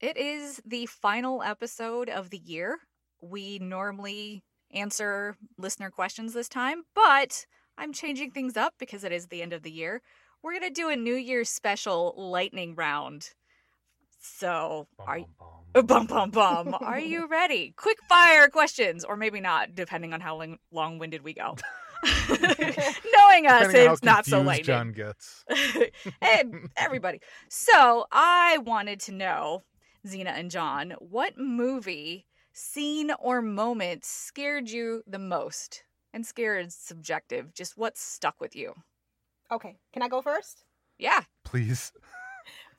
It is the final episode of the year. We normally answer listener questions this time, but I'm changing things up because it is the end of the year. We're going to do a New Year's special lightning round. So, are you. Bum bum bum. Are you ready? Quick fire questions, or maybe not, depending on how long winded we go. Knowing us, Depending it's not so lightning. Jon gets. hey, everybody. So I wanted to know, Zena and Jon, what movie, scene, or moment scared you the most? And scared is subjective. Just what stuck with you? Okay, can I go first? Yeah. Please.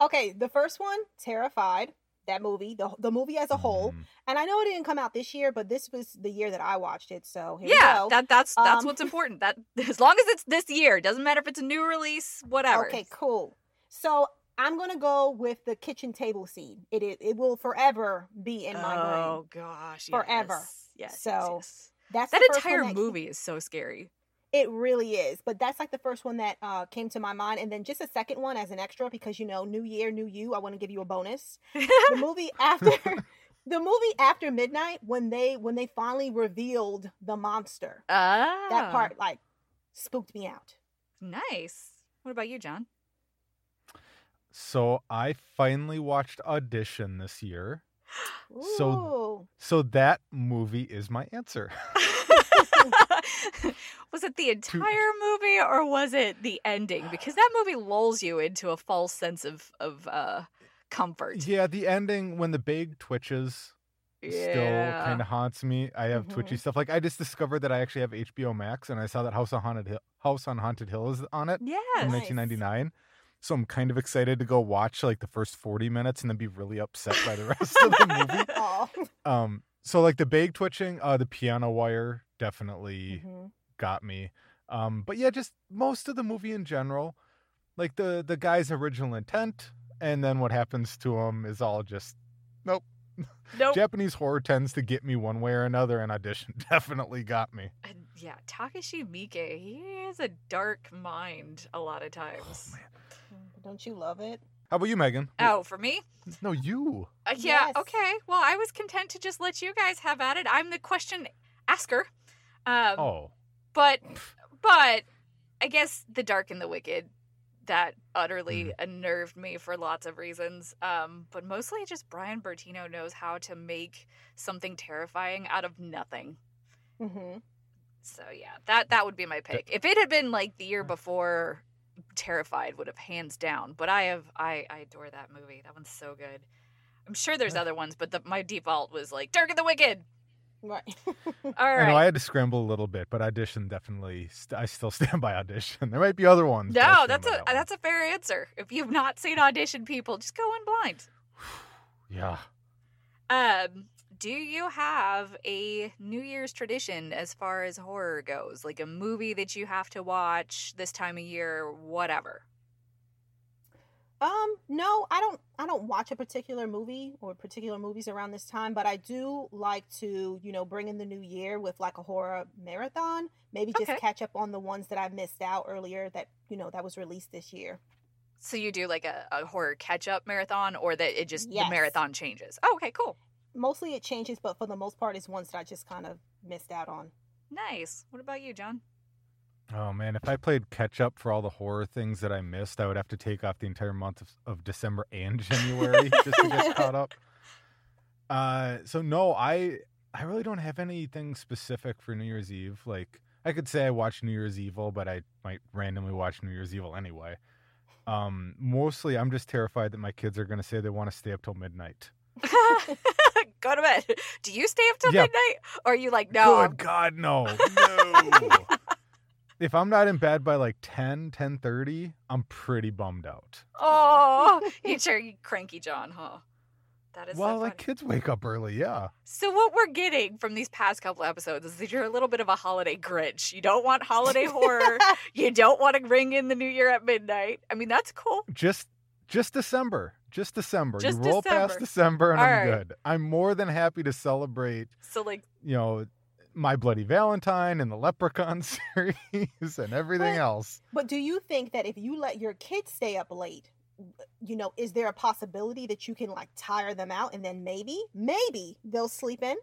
Okay, the first one, Terrified. That movie, the the movie as a whole, Mm. and I know it didn't come out this year, but this was the year that I watched it. So here yeah, we go. that that's that's Um, what's important. That as long as it's this year, doesn't matter if it's a new release, whatever. Okay, cool. So I'm gonna go with the kitchen table scene. It it, it will forever be in my brain. Oh gosh, Forever. Yes, yes, yes, So, yes. That's that entire that- movie is so scary. It really is, but that's like the first one that uh, came to my mind, and then just a second one as an extra because you know, New Year, New You. I want to give you a bonus. the movie after the movie after midnight when they when they finally revealed the monster. Ah, That part like spooked me out. Nice. What about you, Jon? So I finally watched Audition this year. So- Ooh. So that movie is my answer. was it the entire movie or was it the ending? Because that movie lulls you into a false sense of of uh, comfort. yeah, the ending when the big twitches still kind of haunts me. I have twitchy Mhm. stuff. Like I just discovered that I actually have HBO Max, and I saw that House on Haunted Hill, House on Haunted Hill is on it Yeah, from Nice. 1999. So I'm kind of excited to go watch like the first 40 minutes and then be really upset by the rest of the movie. Um, so like the bag twitching, uh, the piano wire definitely Mhm. got me. Um, but yeah, just most of the movie in general, like the the guy's original intent, and then what happens to him is all just nope. Nope. Japanese horror tends to get me one way or another, and audition definitely got me. And yeah, Takashi Miike, he has a dark mind a lot of times. Oh, man. Don't you love it? How about you, Meagan? Oh, for me? No, you. Uh, yeah, Yes. okay. Well, I was content to just let you guys have at it. I'm the question asker. Um, Oh, but but I guess the dark and the wicked that utterly Mm. unnerved me for lots of reasons. Um, but mostly just Brian Bertino knows how to make something terrifying out of nothing. Mm-hmm. So yeah, that that would be my pick. If it had been like the year before, Terrified would have hands down. But I have I I adore that movie. That one's so good. I'm sure there's other ones, but the, my default was like Dark and the Wicked. Right. All I know I had to scramble a little bit, but audition definitely. St- I still stand by audition. There might be other ones. but No, that's a that that's a fair answer. If you've not seen audition, people just go in blind. yeah. Um, do you have a New Year's tradition as far as horror goes? Like a movie that you have to watch this time of year, whatever. Um, no, I don't I don't watch a particular movie or particular movies around this time, but I do like to, you know, bring in the new year with like a horror marathon. Maybe just Okay. catch up on the ones that I missed out earlier that, you know, that was released this year. So you do like a, a horror catch up marathon or that it just Yes. the marathon changes. Oh, okay, cool. Mostly it changes, but for the most part it's ones that I just kind of missed out on. Nice. What about you, Jon? Oh man, if I played catch up for all the horror things that I missed, I would have to take off the entire month of, of December and January just to get caught up. Uh, so no, I I really don't have anything specific for New Year's Eve. Like I could say I watched New Year's Evil, but I might randomly watch New Year's Evil anyway. Um, mostly I'm just terrified that my kids are going to say they want to stay up till midnight. Go to bed. Do you stay up till Yeah. midnight? Or are you like, no, I'm Good God, no, no. if I'm not in bed by like 10, 10.30, I'm pretty bummed out. Oh, you sure you cranky Jon, huh? That is well, so like kids wake up early. Yeah. So what we're getting from these past couple episodes is that you're a little bit of a holiday Grinch. You don't want holiday horror. You don't want to ring in the new year at midnight. I mean, that's cool. Just just December. Just December. Just you roll December. past December and All I'm right. good. I'm more than happy to celebrate, So like, you know, My Bloody Valentine and the Leprechaun series and everything But- else. But do you think that if you let your kids stay up late, you know, is there a possibility that you can like tire them out and then maybe, maybe they'll sleep in?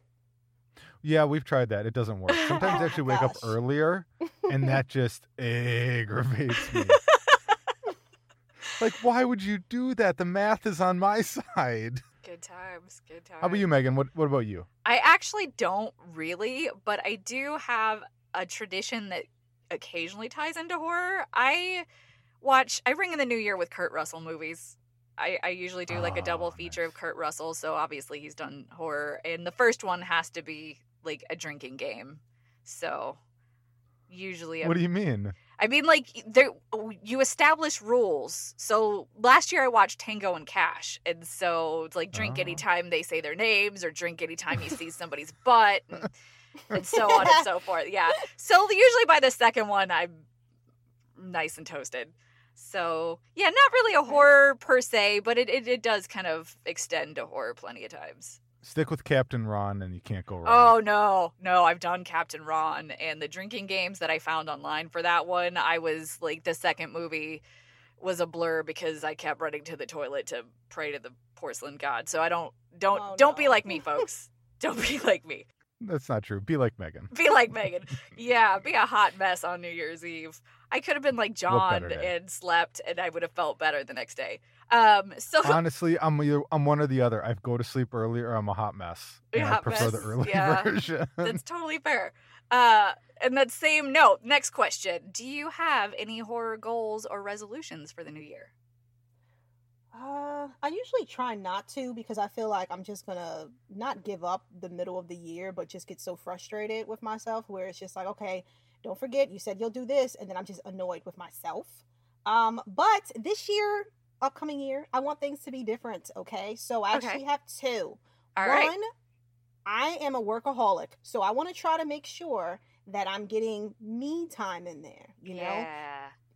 Yeah, we've tried that. It doesn't work. Sometimes they actually wake up earlier and that just aggravates me. Like, why would you do that? The math is on my side. good times, good times. How about you, Meagan? What what about you? I actually don't really, but I do have a tradition that occasionally ties into horror. I watch, I ring in the new year with Kurt Russell movies. I, I usually do like a ah, double Oh, feature of. Kurt Russell, so obviously he's done horror. And the first one has to be like a drinking game. So usually I'm What do you mean? I mean, like there, you establish rules. So last year I watched Tango and Cash, and so it's like drink Oh. anytime they say their names, or drink anytime you see somebody's butt, and, and so on and so forth. Yeah. So usually by the second one, I'm nice and toasted. So yeah, not really a horror per se, but it, it, it does kind of extend to horror plenty of times. Stick with Captain Ron and you can't go wrong. Oh no, no, I've done Captain Ron and the drinking games that I found online for that one. I was like the second movie was a blur because I kept running to the toilet to pray to the porcelain god. So I don't don't Oh, don't be like me, folks. don't be like me. That's not true. Be like Meagan. Be like Meagan. Yeah, be a hot mess on New Year's Eve. I could have been like Jon and slept and I would have felt better the next day. Um so Honestly, I'm either, I'm one or the other. I go to sleep early or I'm a hot mess. You're And a I hot prefer the early yeah. version. That's totally fair. Uh, and that same note, next question. Do you have any horror goals or resolutions for the new year? Uh, I usually try not to because I feel like I'm just gonna not give up the middle of the year, but just get so frustrated with myself where it's just like, okay, don't forget you said you'll do this, and then I'm just annoyed with myself. Um, but this year, upcoming year, I want things to be different. Okay, so I Okay. actually have two. All One, right. I am a workaholic, so I want to try to make sure that I'm getting me time in there. You know,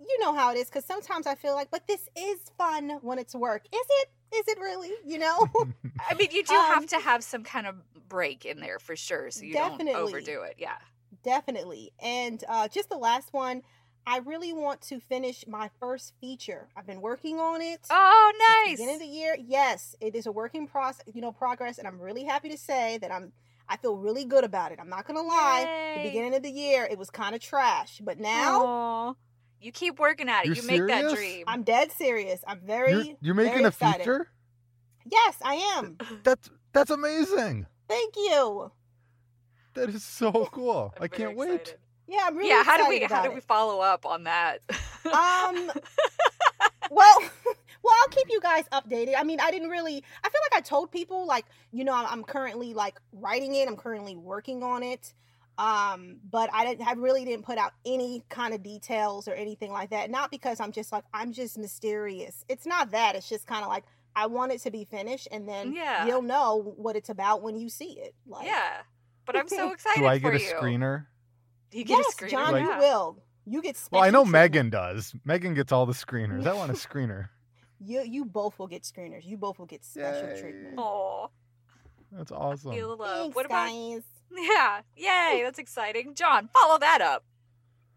you know how it is because sometimes I feel like, but this is fun when it's work. Is it? Is it really? You know? I mean, you do have Um, to have some kind of break in there for sure, so you don't Definitely. overdo it. Yeah. Definitely. And uh, just the last one, I really want to finish my first feature. I've been working on it. Oh, since the nice. Beginning of the year, yes, it is a working process, you know, progress, and I'm really happy to say that I'm. I feel really good about it. I'm not gonna lie. Yay. The beginning of the year, it was kind of trash, but now Aw. you keep working at it. You're you make that dream. I'm dead serious. I'm very. you're, you're making very a excited. feature? Yes, I am. That's that's amazing. Thank you. That is so cool. I'm I can't wait. Excited. Yeah, I'm really yeah. How do we excited how do we follow up on that? Um, well, well, I'll keep you guys updated. I mean, I didn't really. I feel like I told people, like, you know, I'm, I'm currently like writing it. I'm currently working on it. Um, but I didn't. I really didn't put out any kind of details or anything like that. Not because I'm just like I'm just mysterious. It's not that. It's just kind of like I want it to be finished, and then Yeah. you'll know what it's about when you see it. Like, yeah. But I'm so excited Do I get for a you. screener? You get Yes, a screener. Jon, Like- you will. You get. Special Well, I know treatment. Meagan does. Meagan gets all the screeners. I want a screener. You you both will get screeners. You both will get special Yay. treatment. Aw, That's awesome. feel the love. Thanks, what about guys. Yeah. Yay, that's exciting. Jon, follow that up.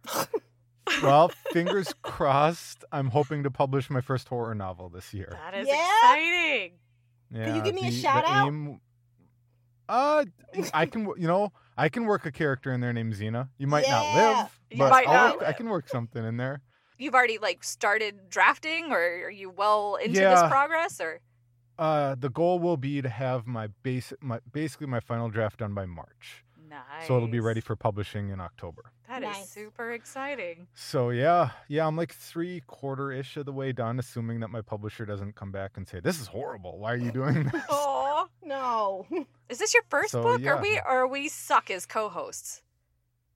Well, fingers crossed. I'm hoping to publish my first horror novel this year. That is Yeah? exciting. Yeah, Can you give me a the- the shout out? aim- Uh, I can. You know, I can work a character in there named Zena. You might not Yeah. live, You but might I'll not work, I can work something in there. You've already like started drafting or are you well into this progress or Uh, the goal will be to have my base, my basically my final draft done by March, Nice. so it'll be ready for publishing in October. That is Nice. super exciting. So yeah, yeah, I'm like three quarter ish of the way done, assuming that my publisher doesn't come back and say this is horrible. Why are you doing this? Oh, No. is this your first So, book? yeah. Or we or we suck as co-hosts,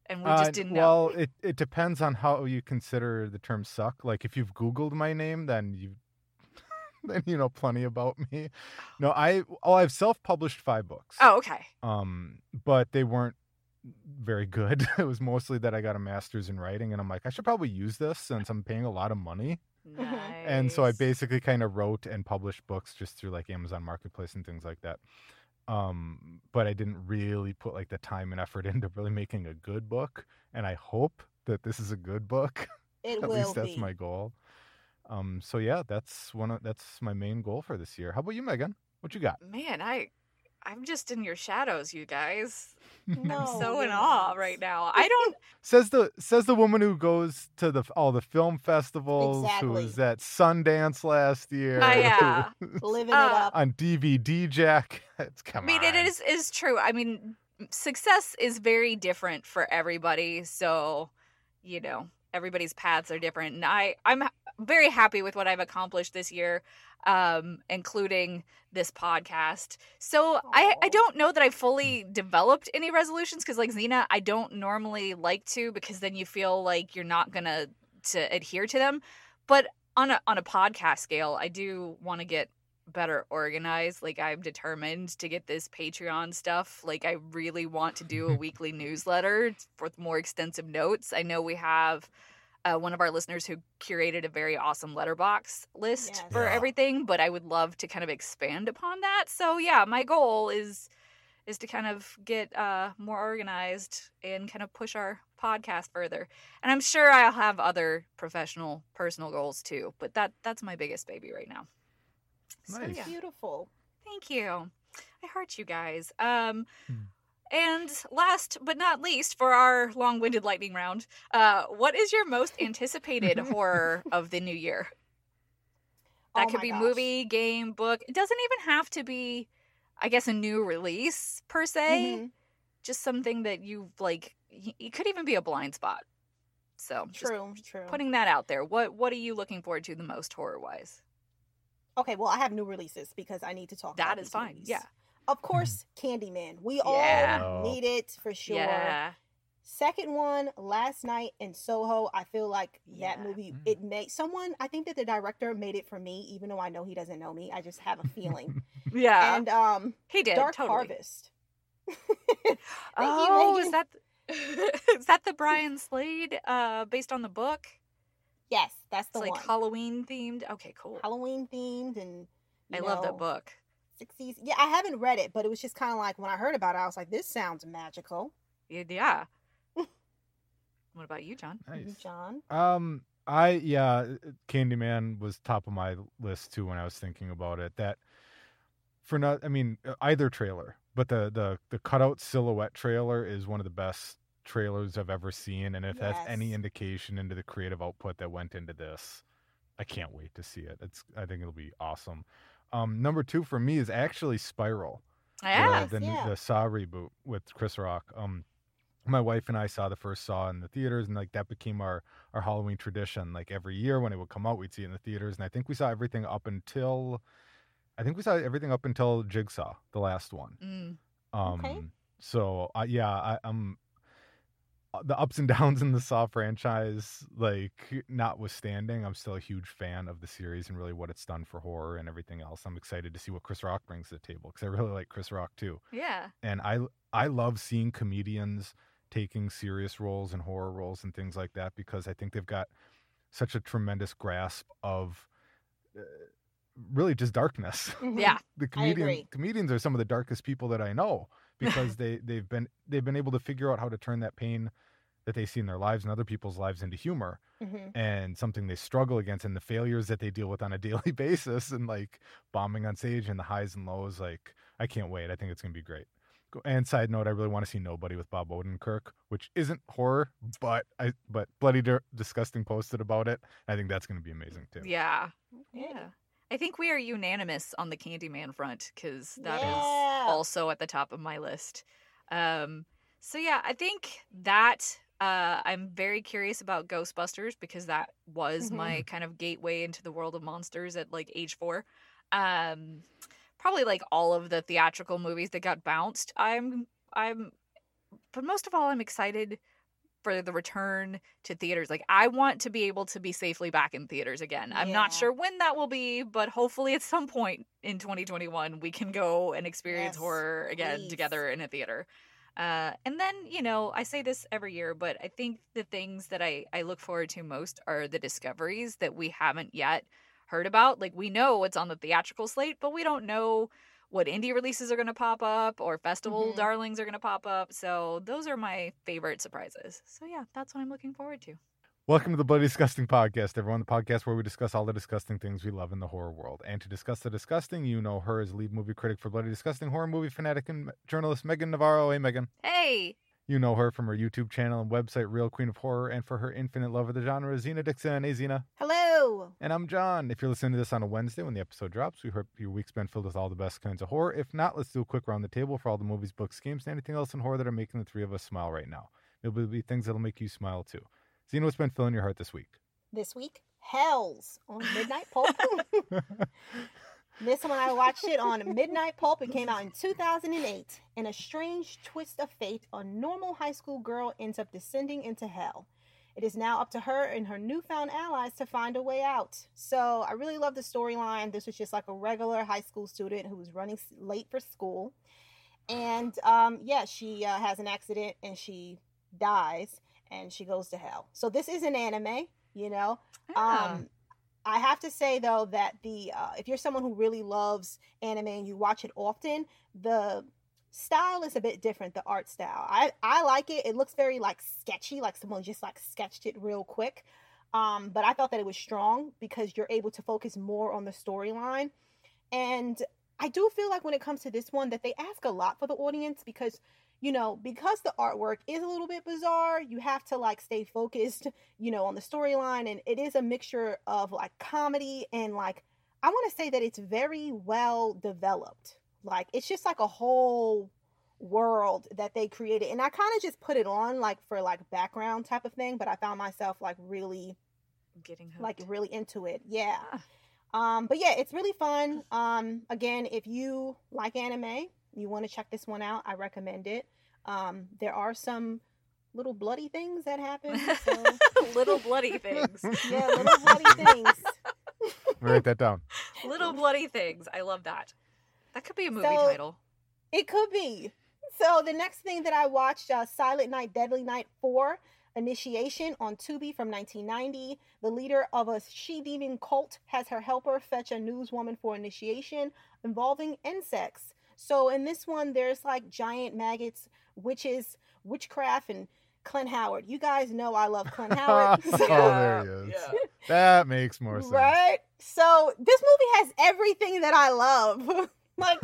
and we Uh, just didn't know. well, it it depends on how you consider the term suck. Like if you've Googled my name, then you then you know plenty about me. No, I oh I've self-published five books. Oh, okay. Um, but they weren't very good. it was mostly that I got a master's in writing, and I'm like, I should probably use this since I'm paying a lot of money. Nice. And so I basically kind of wrote and published books just through like Amazon Marketplace and things like that. Um, but I didn't really put like the time and effort into really making a good book. And I hope that this is a good book. It At will least that's be. my goal. Um, so yeah, that's one of that's my main goal for this year. How about you, Meagan? What you got? Man, I I'm just in your shadows, you guys. No, I'm so in awe not. right now. I don't Says the says the woman who goes to the all the film festivals, who was at Sundance last year. Ah, yeah. Living Uh, it up. on DVD Jack. It's coming. I mean, on. it is is true. I mean, success is very different for everybody. So, you know, everybody's paths are different, and I I'm very happy with what I've accomplished this year, um, including this podcast. So I I don't know that I fully developed any resolutions because, like Zena, I don't normally like to because then you feel like you're not gonna to adhere to them. But on a on a podcast scale, I do want to get better organized. Like I'm determined to get this Patreon stuff. Like I really want to do a weekly newsletter with more extensive notes. I know we have uh, one of our listeners who curated a very awesome Letterboxd list Yes. for Yeah. everything, but I would love to kind of expand upon that. So yeah, my goal is is to kind of get uh, more organized and kind of push our podcast further. And I'm sure I'll have other professional, personal goals too. But that that's my biggest baby right now. So, yeah. Beautiful. Thank you. I heart you guys. Um, Hmm. And last but not least, for our long-winded lightning round, uh, what is your most anticipated horror of the new year? That Oh could be gosh. movie, game, book. It doesn't even have to be, I guess, a new release per se. Mhm. Just something that you like. It could even be a blind spot. So, True, true. putting that out there. What What are you looking forward to the most horror wise? Okay, well, I have new releases because I need to talk. about That is fine. movies. Yeah. Of course, Candyman. We Yeah. all need it for sure. Yeah. Second one, last night in Soho. I feel like Yeah. that movie. Mm. It made someone. I think that the director made it for me, even though I know he doesn't know me. I just have a feeling. Yeah. and um, he did. Dark totally. Harvest. oh, Meagan. is that is that the Brian Slade uh based on the book? Yes, that's It's the like one. Halloween themed. Okay, cool. Halloween themed and. I you love that book. 60s. Yeah, I haven't read it, but it was just kind of like when I heard about it, I was like, this sounds magical. Yeah. what about you, Jon? nice. Jon. Um, I yeah, Candyman was top of my list too when I was thinking about it. That for not, I mean, uh, either trailer, but the the the cutout silhouette trailer is one of the best trailers I've ever seen, and if that's any indication into the creative output that went into this, I can't wait to see it. It's I think it'll be awesome. Um, number two for me is actually Spiral Yeah. the the, yeah. the Saw reboot with Chris Rock. Um, my wife and I saw the first Saw in the theaters, and like that became our our Halloween tradition. Like every year when it would come out, we'd see it in the theaters, and I think we saw everything up until, I think we saw everything up until Jigsaw, the last one. Mm. Um, Okay. so uh, yeah, I, I'm uh, the ups and downs in the Saw franchise, like notwithstanding, I'm still a huge fan of the series and really what it's done for horror and everything else. I'm excited to see what Chris Rock brings to the table because I really like Chris Rock too Yeah. and I I love seeing comedians taking serious roles and horror roles and things like that because I think they've got such a tremendous grasp of uh, really just darkness. Mhm. Yeah. the comedian agree. comedians are some of the darkest people that I know because they they've been they've been able to figure out how to turn that pain that they see in their lives and other people's lives into humor Mhm. and something they struggle against and the failures that they deal with on a daily basis and like bombing on stage and the highs and lows like i can't wait i think it's going to be great and side note i really want to see nobody with bob odenkirk which isn't horror but i but bloody Dir- disgusting posted about it i think that's going to be amazing too Yeah. Yeah. I think we are unanimous on the Candyman front because that is Yeah. also at the top of my list. Um, so yeah, I think that uh, I'm very curious about Ghostbusters because that was Mhm. my kind of gateway into the world of monsters at like age four. Um, probably like all of the theatrical movies that got bounced. I'm I'm, but most of all, I'm excited for the return to theaters. Like I want to be able to be safely back in theaters again. I'm not sure when that will be, but hopefully at some point in 2021 we can go and experience Yes, horror again please. together in a theater. Uh, and then, you know, I say this every year, but I think the things that I, I look forward to most are the discoveries that we haven't yet heard about. Like, we know what's on the theatrical slate, but we don't know what indie releases are going to pop up or festival Mhm. darlings are going to pop up. So, those are my favorite surprises. So, yeah, that's what I'm looking forward to. Welcome to the Bloody Disgusting Podcast, everyone. The podcast where we discuss all the disgusting things we love in the horror world. And to discuss the disgusting, you know her as lead movie critic for Bloody Disgusting, horror movie fanatic, and journalist Meagan Navarro. Hey, Meagan. Hey, You know her from her YouTube channel and website, Real Queen of Horror, and for her infinite love of the genre, Zena Dixon. Hey, Zena. Hello. And I'm Jon. If you're listening to this on a Wednesday when the episode drops, we hope your week's been filled with all the best kinds of horror. If not, let's do a quick round the table for all the movies, books, games, and anything else in horror that are making the three of us smile right now. Maybe it'll be things that'll make you smile too. Zena, what's been filling your heart this week? This week, Hells on Midnight Pulp. this one I watched it on Midnight Pulp. It came out in 2008. In a strange twist of fate, a normal high school girl ends up descending into hell. It is now up to her and her newfound allies to find a way out. So I really love the storyline. This was just like a regular high school student who was running late for school. And um, yeah, she uh, has an accident and she dies and she goes to hell. So this is an anime, you know. Ah, Um, I have to say though that the uh, if you're someone who really loves anime and you watch it often, the style is a bit different. The art style, I I like it. It looks very like sketchy, like someone just like sketched it real quick. Um, but I thought that it was strong because you're able to focus more on the storyline, and I do feel like when it comes to this one that they ask a lot for the audience because you know because the artwork is a little bit bizarre you have to like stay focused you know on the storyline and it is a mixture of like comedy and like i want to say that it's very well developed like it's just like a whole world that they created and i kind of just put it on like for like background type of thing but i found myself like really getting hooked. like really into it yeah Ah. um, but yeah, it's really fun. Um, again, if you like anime, you want to check this one out. I recommend it. Um, there are some little bloody things that happen. So, little bloody things. yeah, little bloody things. Write that down. little bloody things. I love that. That could be a movie So- title. It could be. So the next thing that I watched, uh, Silent Night, Deadly Night 4, Initiation on Tubi from 1990. The leader of a she-demon cult has her helper fetch a newswoman for initiation involving insects. So in this one, there's like giant maggots, witches, witchcraft, and Clint Howard. You guys know I love Clint Howard. Oh, there he is. Yeah. That makes more sense. right? So this movie has everything that I love. like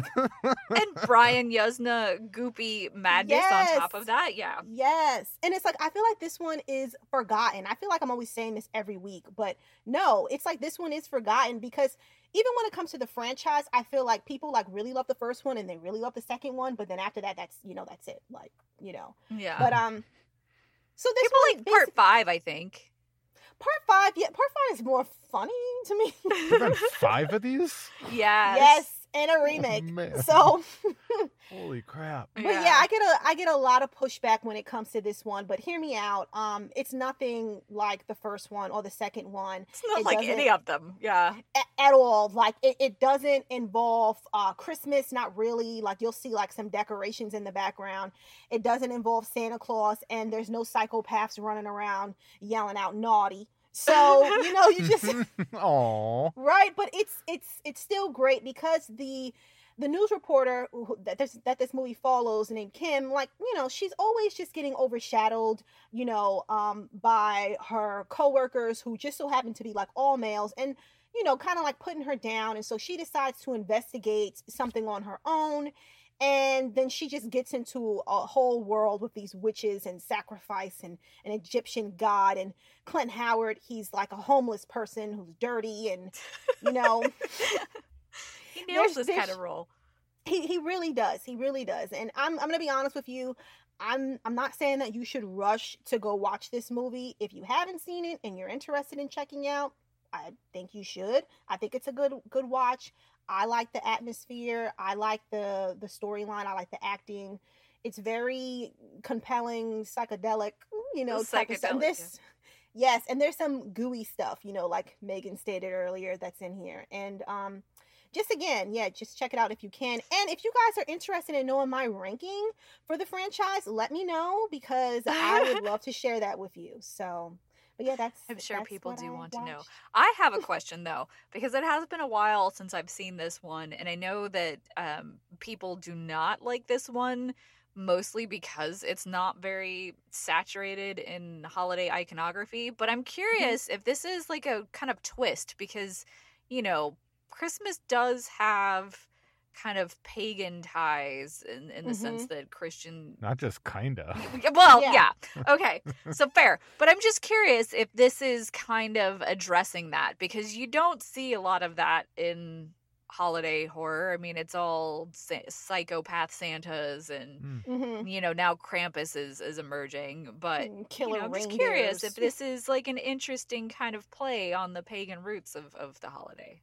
and Brian Yuzna goopy madness on top of that. Yeah. Yes. And it's like I feel like this one is forgotten. I feel like I'm always saying this every week, but no, it's like this one is forgotten because even when it comes to the franchise, I feel like people like really love the first one and they really love the second one, but then after that that's, you know, that's it. Like, you know. Yeah. But um so this People one like part five, I think. part 5, yeah, part 5 is more funny to me. There've been five of these? yes. yes, and a remake. man. So Holy crap. But yeah. I get a I get a lot of pushback when it comes to this one. But hear me out. Um, it's nothing like the first one or the second one it's not it like any of them. Yeah. a- at all. Like it, it doesn't involve uh Christmas, not really. Like you'll see like some decorations in the background. It doesn't involve Santa Claus, and there's no psychopaths running around yelling out naughty. So you know you just Aw. right but it's it's it's still great because the the news reporter who, that this that this movie follows named kim like you know she's always just getting overshadowed you know um by her coworkers who just so happen to be like all males and you know kind of like putting her down and so she decides to investigate something on her own and then she just gets into a whole world with these witches and sacrifice and an Egyptian god. And Clint Howard he's like a homeless person who's dirty and you know he nails this kind of role. he he really does. He really does. And I'm I'm gonna be honest with you I'm I'm not saying that you should rush to go watch this movie. If you haven't seen it and you're interested in checking out I think you should. I think it's a good good watch I like the atmosphere I like the the storyline I like the acting it's very compelling psychedelic you know, type of stuff. Psychedelic, yeah. Yes, and there's some gooey stuff, you know, like Meagan stated earlier, that's in here. And um, just again, yeah, just check it out if you can. And if you guys are interested in knowing my ranking for the franchise, let me know because I would love to share that with you. So, but yeah, that's I'm sure that's people do I want to know. I have a question though, because it has been a while since I've seen this one, and I know that um, people do not like this one mostly because it's not very saturated in holiday iconography. But I'm curious if this is like a kind of twist because, you know, Christmas does have kind of pagan ties in, in the sense that Christian Not just kinda. Well, Yeah. yeah. Okay. So fair. But I'm just curious if this is kind of addressing that because you don't see a lot of that in holiday horror. I mean, it's all sa- psychopath Santas and Mm. Mhm. you know, now Krampus is is emerging, but Mm, you know, I'm just curious if this is like an interesting kind of play on the pagan roots of of the holiday.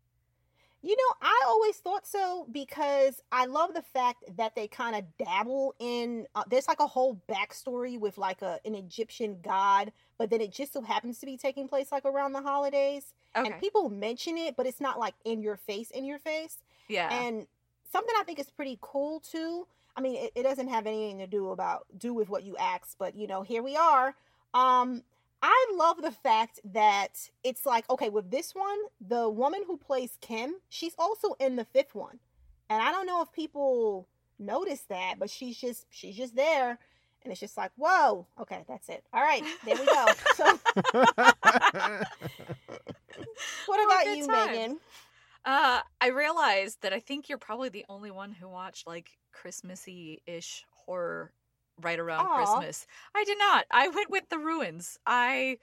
You know, I always thought so because I love the fact that they kind of dabble in. Uh, there's like a whole backstory with like a an Egyptian god, but then it just so happens to be taking place like around the holidays, Okay. and people mention it, but it's not like in your face, in your face. yeah. And something I think is pretty cool too. I mean, it, it doesn't have anything to do about do with what you asked, but you know, here we are. Um, I love the fact that it's like okay, with this one, the woman who plays Kim, she's also in the fifth one, and I don't know if people notice that, but she's just she's just there, and it's just like whoa, okay, that's it. All right, there we go. So, what Oh, about you, times. Meagan? Uh, I realized that I think you're probably the only one who watched like Christmassy ish horror right around Aw. Christmas. I did not. I went with the ruins. I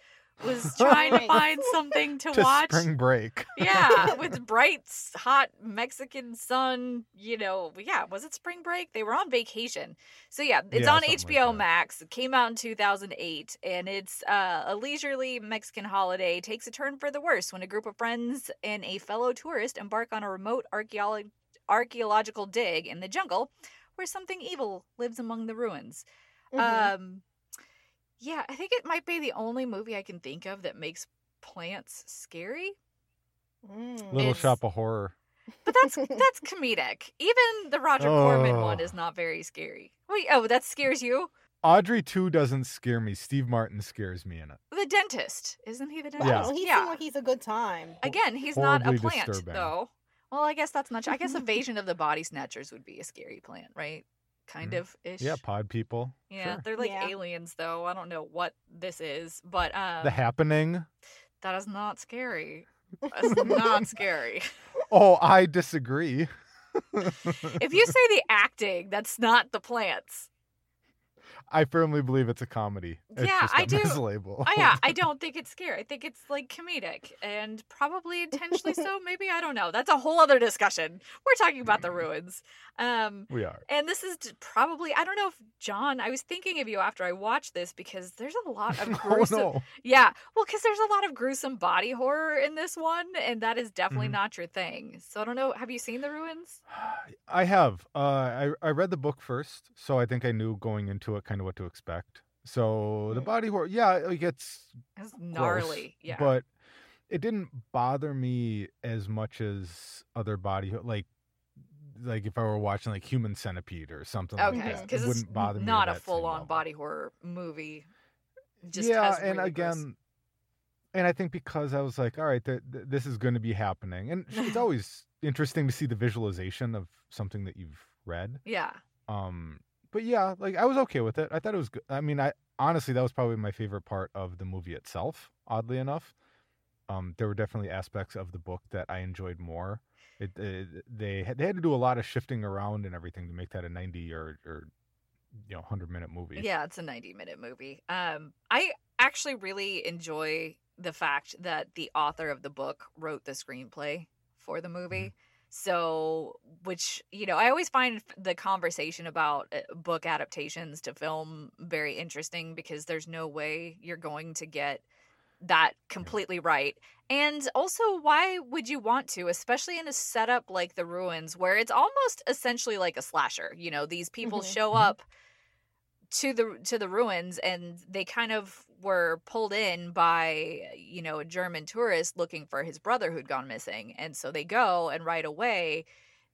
was trying to find something to, to watch. spring break. Yeah, with bright, hot Mexican sun. You know, yeah, was it spring break? They were on vacation. So, yeah, it's Yeah, on something like HBO. Max. It came out in 2008, and it's uh, a leisurely Mexican holiday takes a turn for the worse when a group of friends and a fellow tourist embark on a remote archeolo- archaeological dig in the jungle where something evil lives among the ruins. Mhm. Um, yeah, I think it might be the only movie I can think of that makes plants scary. Mm. Little It's- Shop of Horror. But that's that's comedic. Even the Roger Corman one is not very scary. Wait, oh, that scares you? Audrey 2 doesn't scare me. Steve Martin scares me in it. The dentist, isn't he the dentist? don't know, he yeah. seemed like he's a good time. Again, he's not a plant disturbing. though. Well, I guess that's not. I guess Invasion of the Body Snatchers would be a scary plant, right? Kind Mhm. of ish. Yeah, pod people. Yeah, Sure. they're like Yeah. aliens though. I don't know what this is, but um, the Happening. that is not scary. That's not scary. Oh, I disagree. If you say the acting, that's not the plants. I firmly believe it's a comedy. It's Yeah, I do. mislabeled. Oh yeah, I don't think it's scary. I think it's like comedic and probably intentionally so. Maybe I don't know. That's a whole other discussion. We're talking about the ruins. Um, we are. and this is probably I don't know if Jon. I was thinking of you after I watched this because there's a lot of Oh gruesome. no. Yeah, well, because there's a lot of gruesome body horror in this one, and that is definitely Mhm. not your thing. So I don't know. Have you seen the ruins? I have. Uh, I I read the book first, so I think I knew going into it kind of what to expect. So the Mm. body horror, yeah, it gets It's gross, gnarly. Yeah. but it didn't bother me as much as other body like like if I were watching like Human Centipede or something like okay, that. because it wouldn't bother me. not a full-on level. body horror movie. Just yeah, and really gross- again, and I think because I was like, all right, th- th- this is going to be happening, and it's always interesting to see the visualization of something that you've read. yeah. Um, but yeah, like I was okay with it. I thought it was good. I mean, I honestly that was probably my favorite part of the movie itself. Oddly enough, um, there were definitely aspects of the book that I enjoyed more. It, it they had, they had to do a lot of shifting around and everything to make that a ninety or or you know hundred minute movie. Yeah, it's a 90 minute movie. Um, I actually really enjoy the fact that the author of the book wrote the screenplay for the movie. So, which, you know, I always find the conversation about uh, book adaptations to film very interesting because there's no way you're going to get that completely right. And also, why would you want to, especially in a setup like the ruins, where it's almost essentially like a slasher? You know, these people Mhm. show Mhm. up to the to the ruins and they kind of were pulled in by you know a german tourist looking for his brother who'd gone missing and so they go and right away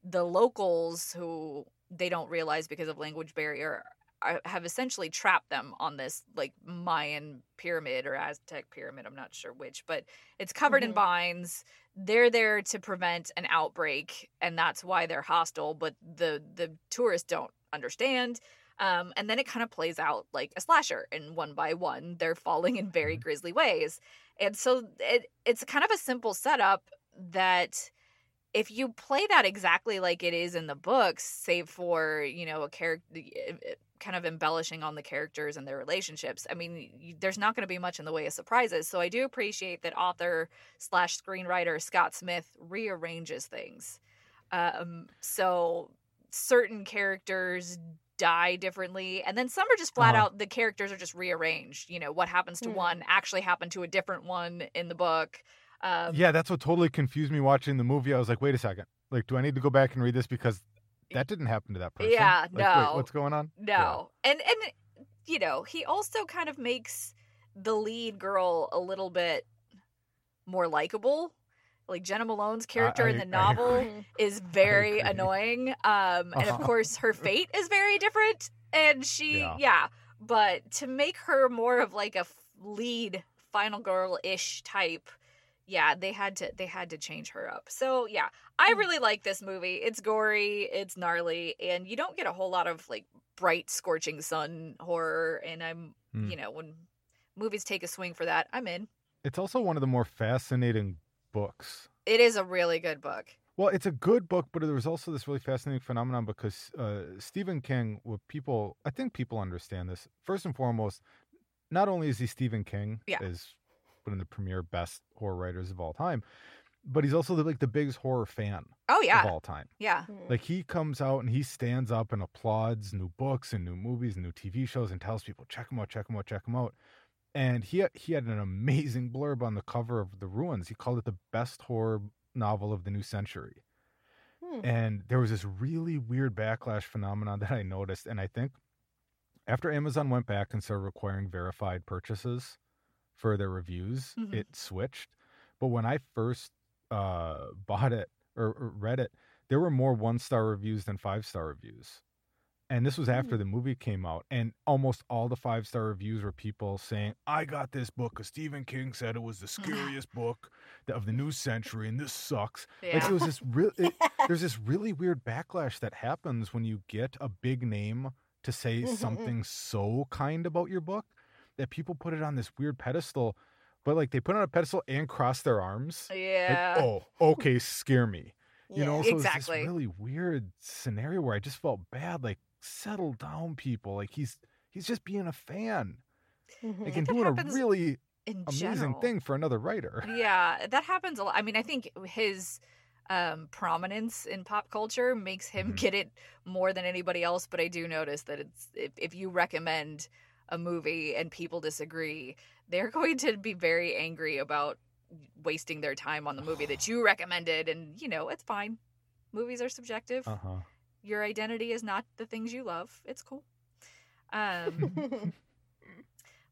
the locals who they don't realize because of language barrier are, have essentially trapped them on this like mayan pyramid or aztec pyramid i'm not sure which but it's covered in Mhm. vines they're there to prevent an outbreak and that's why they're hostile but the the tourists don't understand um, and then it kind of plays out like a slasher and one by one they're falling in very Mhm. grisly ways. And so it, it's kind of a simple setup that if you play that exactly like it is in the books save for you know a character kind of embellishing on the characters and their relationships i mean you, there's not going to be much in the way of surprises. So i do appreciate that author slash screenwriter scott smith rearranges things. Um, so certain characters die differently and then some are just flat Uh-huh. out the characters are just rearranged you know what happens to Hmm. one actually happened to a different one in the book um, yeah, that's what totally confused me watching the movie. I was like, wait a second. Like, do I need to go back and read this because that didn't happen to that person? Yeah, Like, wait, no. what's going on? No. And and you know, he also kind of makes the lead girl a little bit more likable. Like Jena Malone's character in I- the I novel is very annoying. Um and of Uh-huh. course her fate is very different and she Yeah. yeah, but to make her more of like a lead final girl-ish type yeah they had to they had to change her up so yeah i Mm. really like this movie it's gory it's gnarly and you don't get a whole lot of like bright scorching sun horror and i'm Hmm. you know when movies take a swing for that i'm in It's also one of the more fascinating books. it is a really good book Well, it's a good book, but there was also this really fascinating phenomenon because uh, Stephen King, what people, I think people understand this. First and foremost, not only is he Stephen King, Yeah. is one of the premier best horror writers of all time, but he's also the, like the biggest horror fan oh yeah, of yeah all time. yeah Mhm. Like he comes out and he stands up and applauds new books and new movies and new TV shows and tells people check them out, check them out, check them out. And he he had an amazing blurb on the cover of The Ruins. He called it the best horror novel of the new century. Hmm. And there was this really weird backlash phenomenon that I noticed. And I think after Amazon went back and started requiring verified purchases for their reviews, Mhm. it switched. But when I first uh, bought it or, or read it, there were more one star reviews than five star reviews. And this was after Hmm. the movie came out. And almost all the five star reviews were people saying, I got this book because Stephen King said it was the scariest book of the new century and this sucks. Like yeah it was this real. There's this really weird backlash that happens when you get a big name to say Mhm. something so kind about your book that people put it on this weird pedestal, but like they put it on a pedestal and cross their arms. yeah Like, oh, okay, scare me. You know, Yeah. so Exactly. it's this really weird scenario where I just felt bad. Like, settle down, people. Like he's he's just being a fan, like and that doing a really in amazing general. thing for another writer. Yeah, that happens a lot. I mean, I think his um, prominence in pop culture makes him Mhm. get it more than anybody else. But I do notice that it's if, if you recommend a movie and people disagree, they're going to be very angry about wasting their time on the movie that you recommended. And you know, it's fine. Movies are subjective. Uh huh. Your identity is not the things you love. It's cool. Um,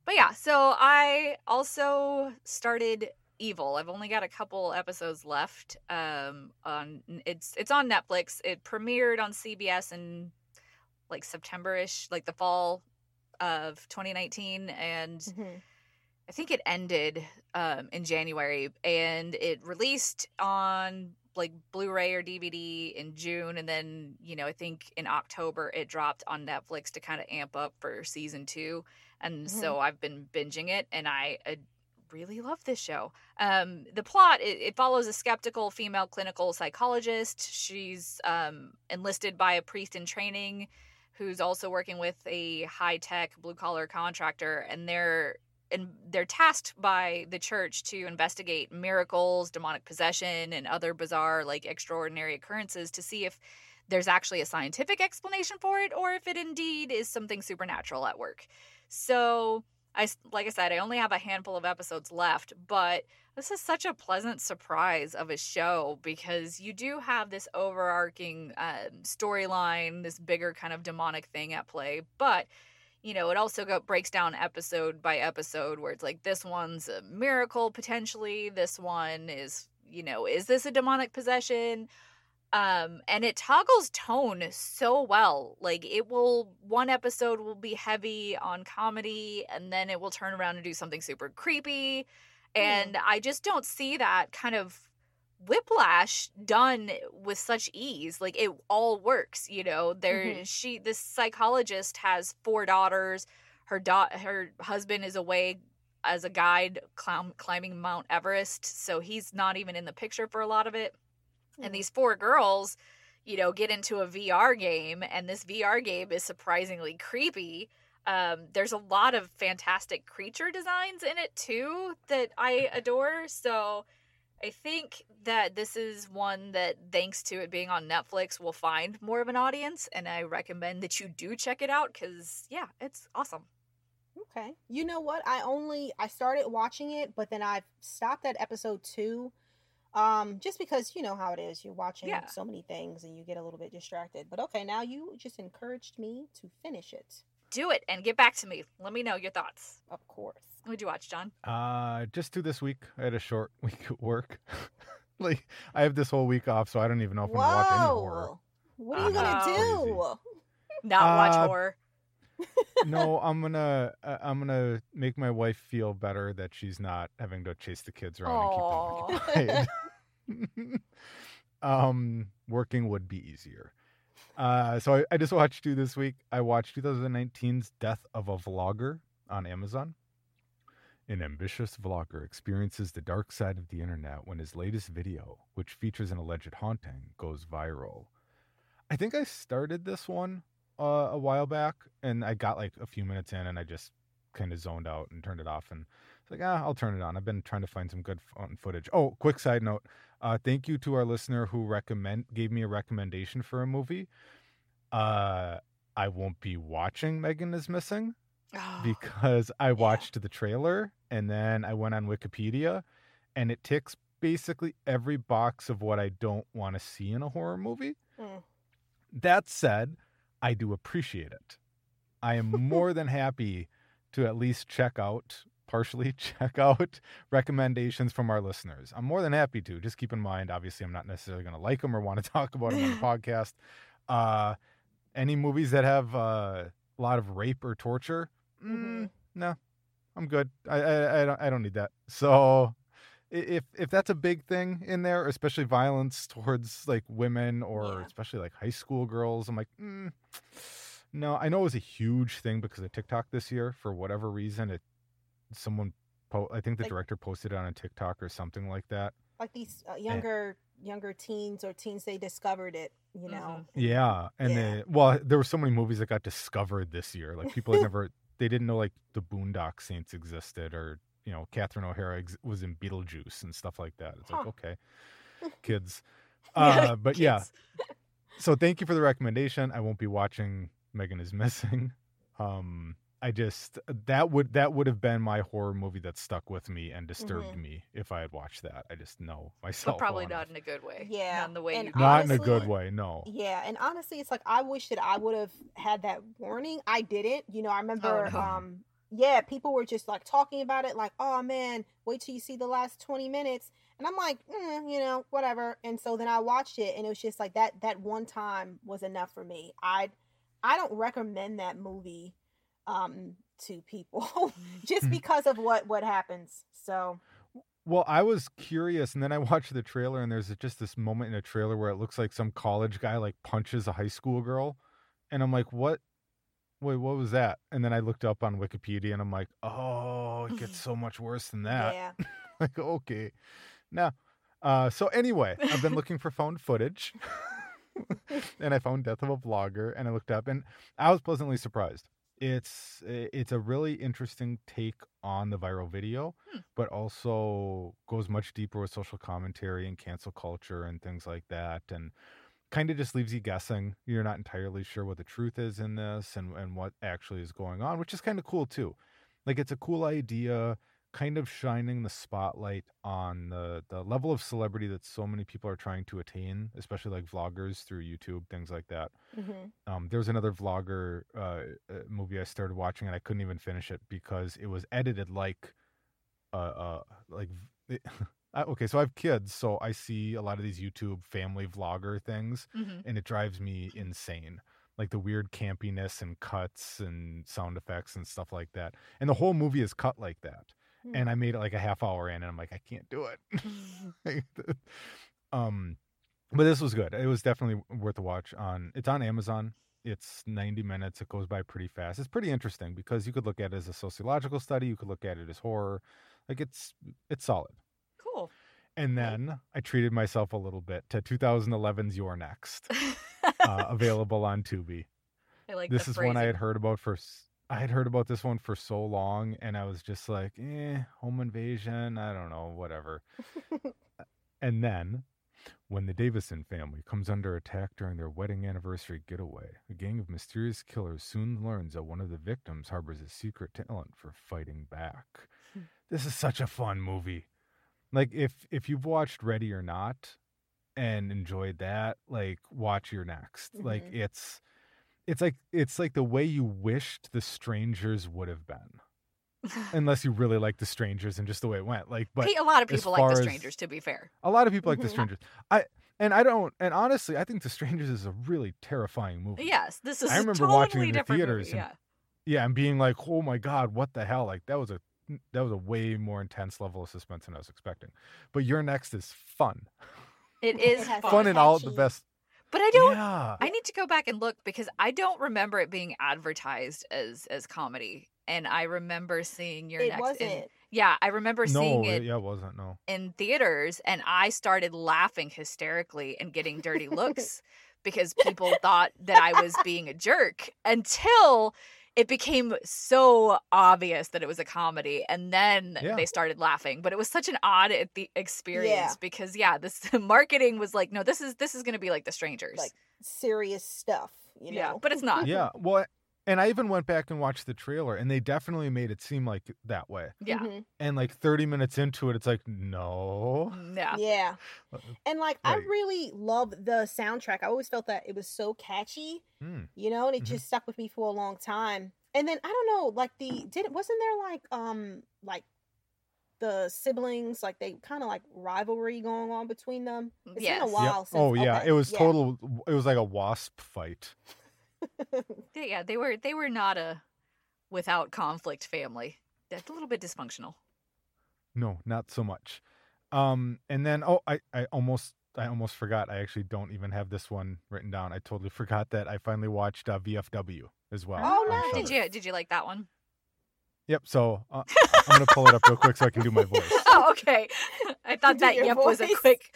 but yeah, so I also started Evil. I've only got a couple episodes left. Um, on it's it's on Netflix. It premiered on CBS in like September-ish, like the fall of 2019, and Mhm. I think it ended um, in January, and it released on like Blu-ray or DVD in June, and then you know I think in October it dropped on Netflix to kind of amp up for season two, and so I've been binging it, and I. uh really love this show. Um, the plot it, it follows a skeptical female clinical psychologist. She's um, enlisted by a priest in training, who's also working with a high tech blue collar contractor, and they're and they're tasked by the church to investigate miracles, demonic possession, and other bizarre, like extraordinary occurrences to see if there's actually a scientific explanation for it or if it indeed is something supernatural at work. So, I like I said, I only have a handful of episodes left, but this is such a pleasant surprise of a show because you do have this overarching um, storyline, this bigger kind of demonic thing at play, but you know, it also go, breaks down episode by episode where it's like this one's a miracle potentially, this one is, you know, is this a demonic possession? Um, and it toggles tone so well. Like it will one episode will be heavy on comedy and then it will turn around and do something super creepy. And mm. I just don't see that kind of whiplash done with such ease like it all works you know there mm-hmm. she this psychologist has four daughters her dot her husband is away as a guide cl- climbing mount everest so he's not even in the picture for a lot of it mm-hmm. and these four girls you know get into a vr game and this vr game is surprisingly creepy um, there's a lot of fantastic creature designs in it too that i adore so I think that this is one that, thanks to it being on Netflix, will find more of an audience, and I recommend that you do check it out because, yeah, it's awesome. Okay. You know what? I only I started watching it, but then I've stopped at episode two, um, just because you know how it is. You're watching yeah. so many things and you get a little bit distracted. But okay, now you just encouraged me to finish it. Do it and get back to me. Let me know your thoughts. Of course. What'd you watch, Jon? Uh, just do this week. I had a short week at work. like I have this whole week off, so I don't even know if I'm gonna watch any horror. What are you gonna uh, do? Not uh, watch horror. no, I'm gonna uh, I'm gonna make my wife feel better that she's not having to chase the kids around Aww. and keep them occupied. um, working would be easier. Uh, so I, I just watched two this week. I watched 2019's Death of a Vlogger on Amazon. An ambitious vlogger experiences the dark side of the internet when his latest video, which features an alleged haunting, goes viral. I think I started this one uh, a while back and I got like a few minutes in and I just kind of zoned out and turned it off and it's like, ah, I'll turn it on. I've been trying to find some good footage. Oh, quick side note. Uh, thank you to our listener who recommend gave me a recommendation for a movie. Uh, I won't be watching Megan is Missing oh, because I watched yeah. the trailer and then I went on Wikipedia and it ticks basically every box of what I don't want to see in a horror movie. Mm. That said, I do appreciate it. I am more than happy to at least check out, partially check out recommendations from our listeners. I'm more than happy to. Just keep in mind, obviously, I'm not necessarily going to like them or want to talk about them on the podcast. Uh, any movies that have uh, a lot of rape or torture, mm-hmm. no, I'm good. I, I I don't I don't need that. So if if that's a big thing in there, especially violence towards like women or yeah. especially like high school girls, I'm like, mm, no. I know it was a huge thing because of TikTok this year for whatever reason. It someone po- I think the like, director posted it on a TikTok or something like that. Like these uh, younger and, younger teens or teens, they discovered it you know. Mm-hmm. Yeah, and yeah. They, well, there were so many movies that got discovered this year. Like people had never, they didn't know like the Boondock Saints existed, or you know, Catherine O'Hara ex- was in Beetlejuice and stuff like that. It's huh. like okay, kids. Uh, but kids. yeah. So thank you for the recommendation. I won't be watching Megan is Missing. Um, I just that would that would have been my horror movie that stuck with me and disturbed mm-hmm. me if I had watched that. I just know myself. But probably not in a good way. Yeah, not in the way and you. Not honestly, in a good way. No. Yeah, and honestly, it's like I wish that I would have had that warning. I didn't. You know, I remember. Oh, no. Um, yeah, people were just like talking about it, like, "Oh man, wait till you see the last twenty minutes." And I'm like, mm, you know, whatever. And so then I watched it, and it was just like that. That one time was enough for me. I, I don't recommend that movie um to people just mm-hmm. because of what what happens. So well, I was curious, and then I watched the trailer, and there's just this moment in a trailer where it looks like some college guy like punches a high school girl, and I'm like, what? Wait, what was that? And then I looked up on Wikipedia, and I'm like, oh, it gets so much worse than that. Yeah. like, okay, now, uh, so anyway, I've been looking for found footage, and I found Death of a Vlogger, and I looked up, and I was pleasantly surprised it's it's a really interesting take on the viral video hmm. but also goes much deeper with social commentary and cancel culture and things like that and kind of just leaves you guessing you're not entirely sure what the truth is in this and and what actually is going on which is kind of cool too like it's a cool idea kind of shining the spotlight on the the level of celebrity that so many people are trying to attain, especially like vloggers through YouTube, things like that. Mhm. Um, there was another vlogger uh, uh, movie I started watching and I couldn't even finish it because it was edited like, uh, uh like, v- I- okay, so I have kids, so I see a lot of these YouTube family vlogger things, hmm and it drives me insane. Like the weird campiness and cuts and sound effects and stuff like that. And the whole movie is cut like that. Hmm. And I made it like a half hour in, and I'm like, I can't do it. um, but this was good. It was definitely worth a watch. On it's on Amazon. It's 90 minutes. It goes by pretty fast. It's pretty interesting because you could look at it as a sociological study. You could look at it as horror. Like it's it's solid. cool. And then I treated myself a little bit to 2011's You're Next, uh, available on Tubi. I like this is one I had heard about for I had heard about this one for so long, and I was just like, eh, home invasion. I don't know, whatever. and then, when the Davison family comes under attack during their wedding anniversary getaway, a gang of mysterious killers soon learns that one of the victims harbors a secret talent for fighting back. Hmm. this is such a fun movie. Like if if you've watched Ready or Not and enjoyed that, like watch you're next. Like Mhm. it's it's like it's like the way you wished the strangers would have been unless you really like the strangers and just the way it went like but a lot of people like far the as- strangers. To be fair, a lot of people like the Mhm. strangers i and i don't and honestly i think the strangers is a really terrifying movie yes, this is. i remember totally watching it in the theaters Movie. and- Yeah, yeah and being like oh my god what the hell like that was a that was a way more intense level of suspense than i was expecting but you're next is fun it is fun. fun in all the best but I don't. yeah I need to go back and look because I don't remember it being advertised as as comedy. And I remember seeing your it next. wasn't. In, yeah, I remember no seeing it, it yeah it wasn't no in theaters, and I started laughing hysterically and getting dirty looks because people thought that I was being a jerk until it became so obvious that it was a comedy and then Yeah. they started laughing but it was such an odd the experience Yeah. because yeah this marketing was like no this is this is going to be like the strangers Like, Serious stuff, you know. yeah but it's not yeah well and i even went back and watched the trailer and they definitely made it seem like that way yeah Mhm. and like 30 minutes into it it's like no yeah Yeah. Uh, And like I really love the soundtrack. I always felt that it was so catchy, Hmm. you know, and it Mhm. just stuck with me for a long time. And then I don't know, like the did wasn't there like um like the siblings like they kind of like rivalry going on between them? It's been Yes. a Yep. since. oh yeah okay, it was yeah. total it was like a wasp fight They- yeah they were they were not a without conflict family. That's a little bit dysfunctional. No not so much. Um and then oh i i almost i almost forgot. I actually don't even have this one written down. I totally forgot that i finally watched uh, vfw as well Oh, nice. did you did you like that one? Yep so uh, i'm gonna pull it up real quick so i can do my voice. Oh okay. I thought that yep was a quick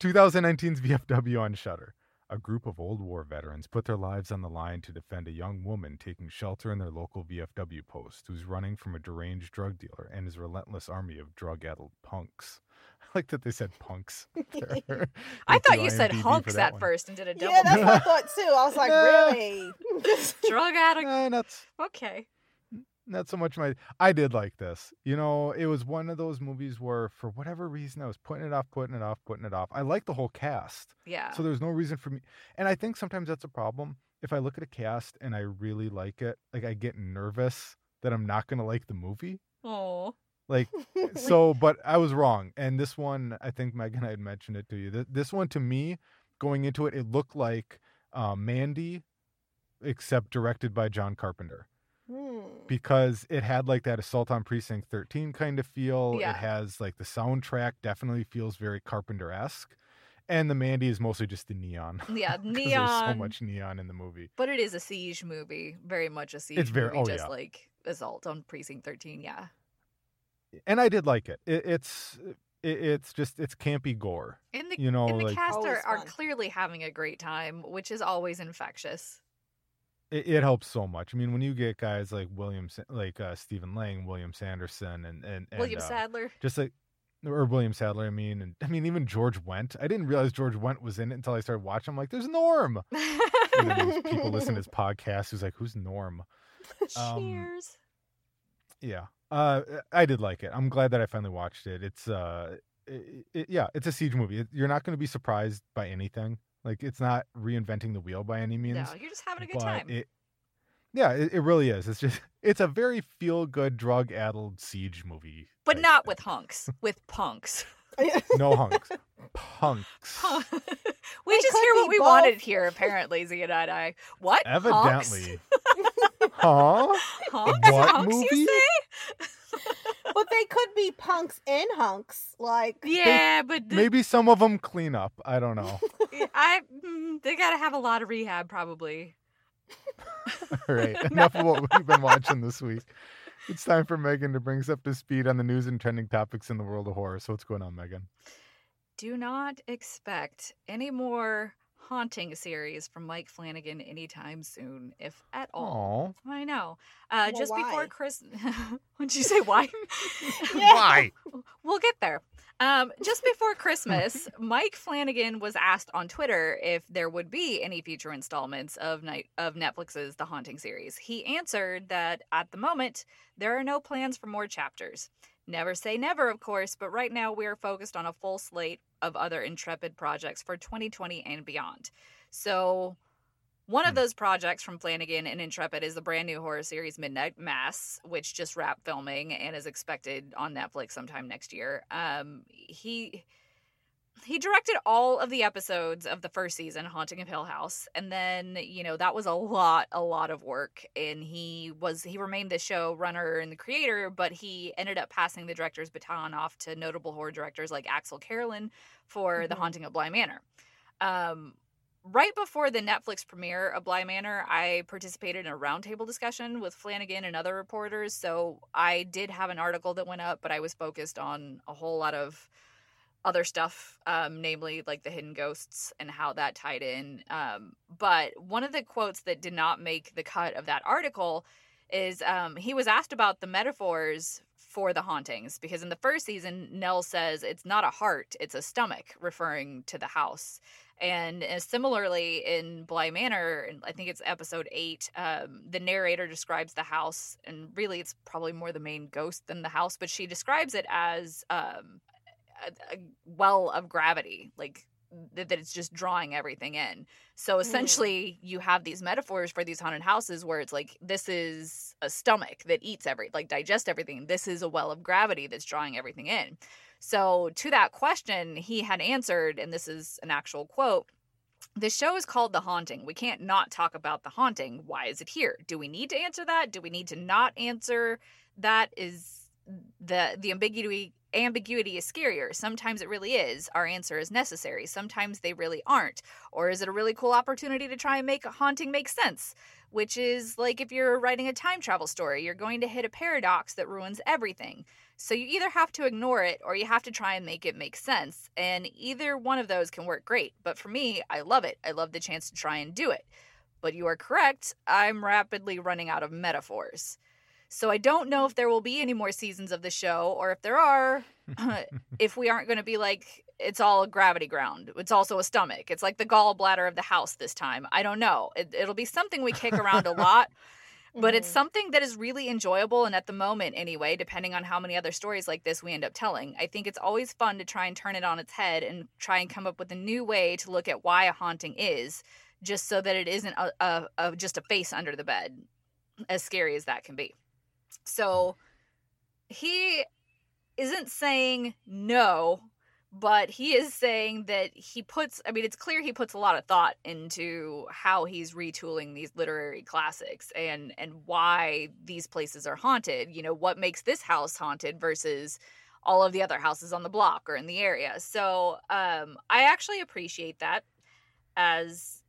2019's VFW on Shudder. A group of old war veterans put their lives on the line to defend a young woman taking shelter in their local VFW post who's running from a deranged drug dealer and his relentless army of drug addled punks. I like that they said punks. I thought you said IMDb for hunks at one. first and did a double Yeah, that's what I thought too. I was like, Yeah. really? drug addict. Not, s- Okay. Not so much my. I did like this. You know, it was one of those movies where, for whatever reason, I was putting it off, putting it off, putting it off. I like the whole cast. Yeah. So there's no reason for me. And I think sometimes that's a problem. If I look at a cast and I really like it, like I get nervous that I'm not going to like the movie. Oh. Like, so, but I was wrong. And this one, I think Meagan, I had mentioned it to you. This one, to me, going into it, it looked like uh, Mandy, except directed by John Carpenter Hmm. because it had like that assault on precinct 13 kind of feel Yeah. it has like the soundtrack definitely feels very carpenter-esque and the mandy is mostly just the neon Yeah, 'Cause there's so much neon in the movie But it is a siege movie. Very much a siege It's very- movie, oh, just yeah. like Assault on Precinct 13. Yeah. and i did like it, it it's it, it's just it's campy gore And the, you know and the like cast are, are clearly having a great time, which is always infectious. It, it helps so much i mean when you get guys like william like uh stephen lang william sanderson and and, and William uh, Sadler. just like or William Sadler, I mean, and I mean even George Wendt. I didn't realize George Wendt was in it until I started watching. I'm like, there's Norm. And then these people listen to his podcast who's like, who's Norm? Um, Cheers. Yeah. Uh, I did like it. I'm glad that I finally watched it. It's uh, it, it, yeah, it's a siege movie. You're not going to be surprised by anything. Like it's not reinventing the wheel by any means. No, you're just having a good but time. It, yeah, it, it really is. It's just it's a very feel good drug addled siege movie. but type not thing. with hunks, with punks. no hunks, punks. we They just hear what be we wanted both. here, apparently, Zia and I. What? Evidently, huh? Hunks? What hunks, movie? you say? but they could be punks and hunks. Like Yeah, but the- Maybe some of them clean up. I don't know. I mm, they gotta have a lot of rehab probably. All right, enough of what we've been watching this week. It's time for Meagan to bring us up to speed on the news and trending topics in the world of horror. So what's going on, Meagan? Do not expect any more haunting series from Mike Flanagan anytime soon, if at all. Oh, I know. Uh, Well, just before why? Chris, would you say why? Yeah. why? We'll get there. Um, just before Christmas, Mike Flanagan was asked on Twitter if there would be any future installments of night of Netflix's The Haunting series. He answered that at the moment there are no plans for more chapters. Never say never, of course, but right now we are focused on a full slate of other intrepid projects for 2020 and beyond. So, one of Hmm. those projects from Flanagan and Intrepid is the brand new horror series Midnight Mass, which just wrapped filming and is expected on Netflix sometime next year. Um, he he directed all of the episodes of the first season, Haunting of Hill House, and then you know that was a lot, a lot of work. And he was he remained the show runner and the creator, but he ended up passing the director's baton off to notable horror directors like Axelle Carolyn for The Mhm. Haunting of Bly Manor. Um, right before the Netflix premiere of Bly Manor, I participated in a roundtable discussion with Flanagan and other reporters. So I did have an article that went up, but I was focused on a whole lot of other stuff, um, namely like the hidden ghosts and how that tied in. Um, but one of the quotes that did not make the cut of that article is um, he was asked about the metaphors for the hauntings because in the first season, Nell says it's not a heart, it's a stomach, referring to the house. And uh, similarly, in Bly Manor, I think it's episode eight, um, the narrator describes the house, and really it's probably more the main ghost than the house, but she describes it as um, a, a well of gravity, like th- that it's just drawing everything in. So mm-hmm. essentially, you have these metaphors for these haunted houses where it's like this is a stomach that eats every, like digest everything. This is a well of gravity that's drawing everything in. So to that question, he had answered, and this is an actual quote. The show is called The Haunting. We can't not talk about The Haunting. Why is it here? Do we need to answer that? Do we need to not answer that? Is the the ambiguity ambiguity is scarier. Sometimes it really is. Our answer is necessary. Sometimes they really aren't. Or is it a really cool opportunity to try and make haunting make sense? Which is like if you're writing a time travel story, you're going to hit a paradox that ruins everything. So you either have to ignore it or you have to try and make it make sense. And either one of those can work great. But for me, I love it. I love the chance to try and do it. But you are correct. I'm rapidly running out of metaphors. So I don't know if there will be any more seasons of the show or if there are, if we aren't going to be like, it's all a gravity ground. It's also a stomach. It's like the gallbladder of the house this time. I don't know. It, it'll be something we kick around a lot but it's Mhm. something that is really enjoyable and at the moment anyway depending on how many other stories like this we end up telling i think it's always fun to try and turn it on its head and try and come up with a new way to look at why a haunting is just so that it isn't a, a, a just a face under the bed as scary as that can be so he isn't saying no but he is saying that he puts i mean it's clear he puts a lot of thought into how he's retooling these literary classics and and why these places are haunted. You know what makes this house haunted versus all of the other houses on the block or in the area. So um i actually appreciate that as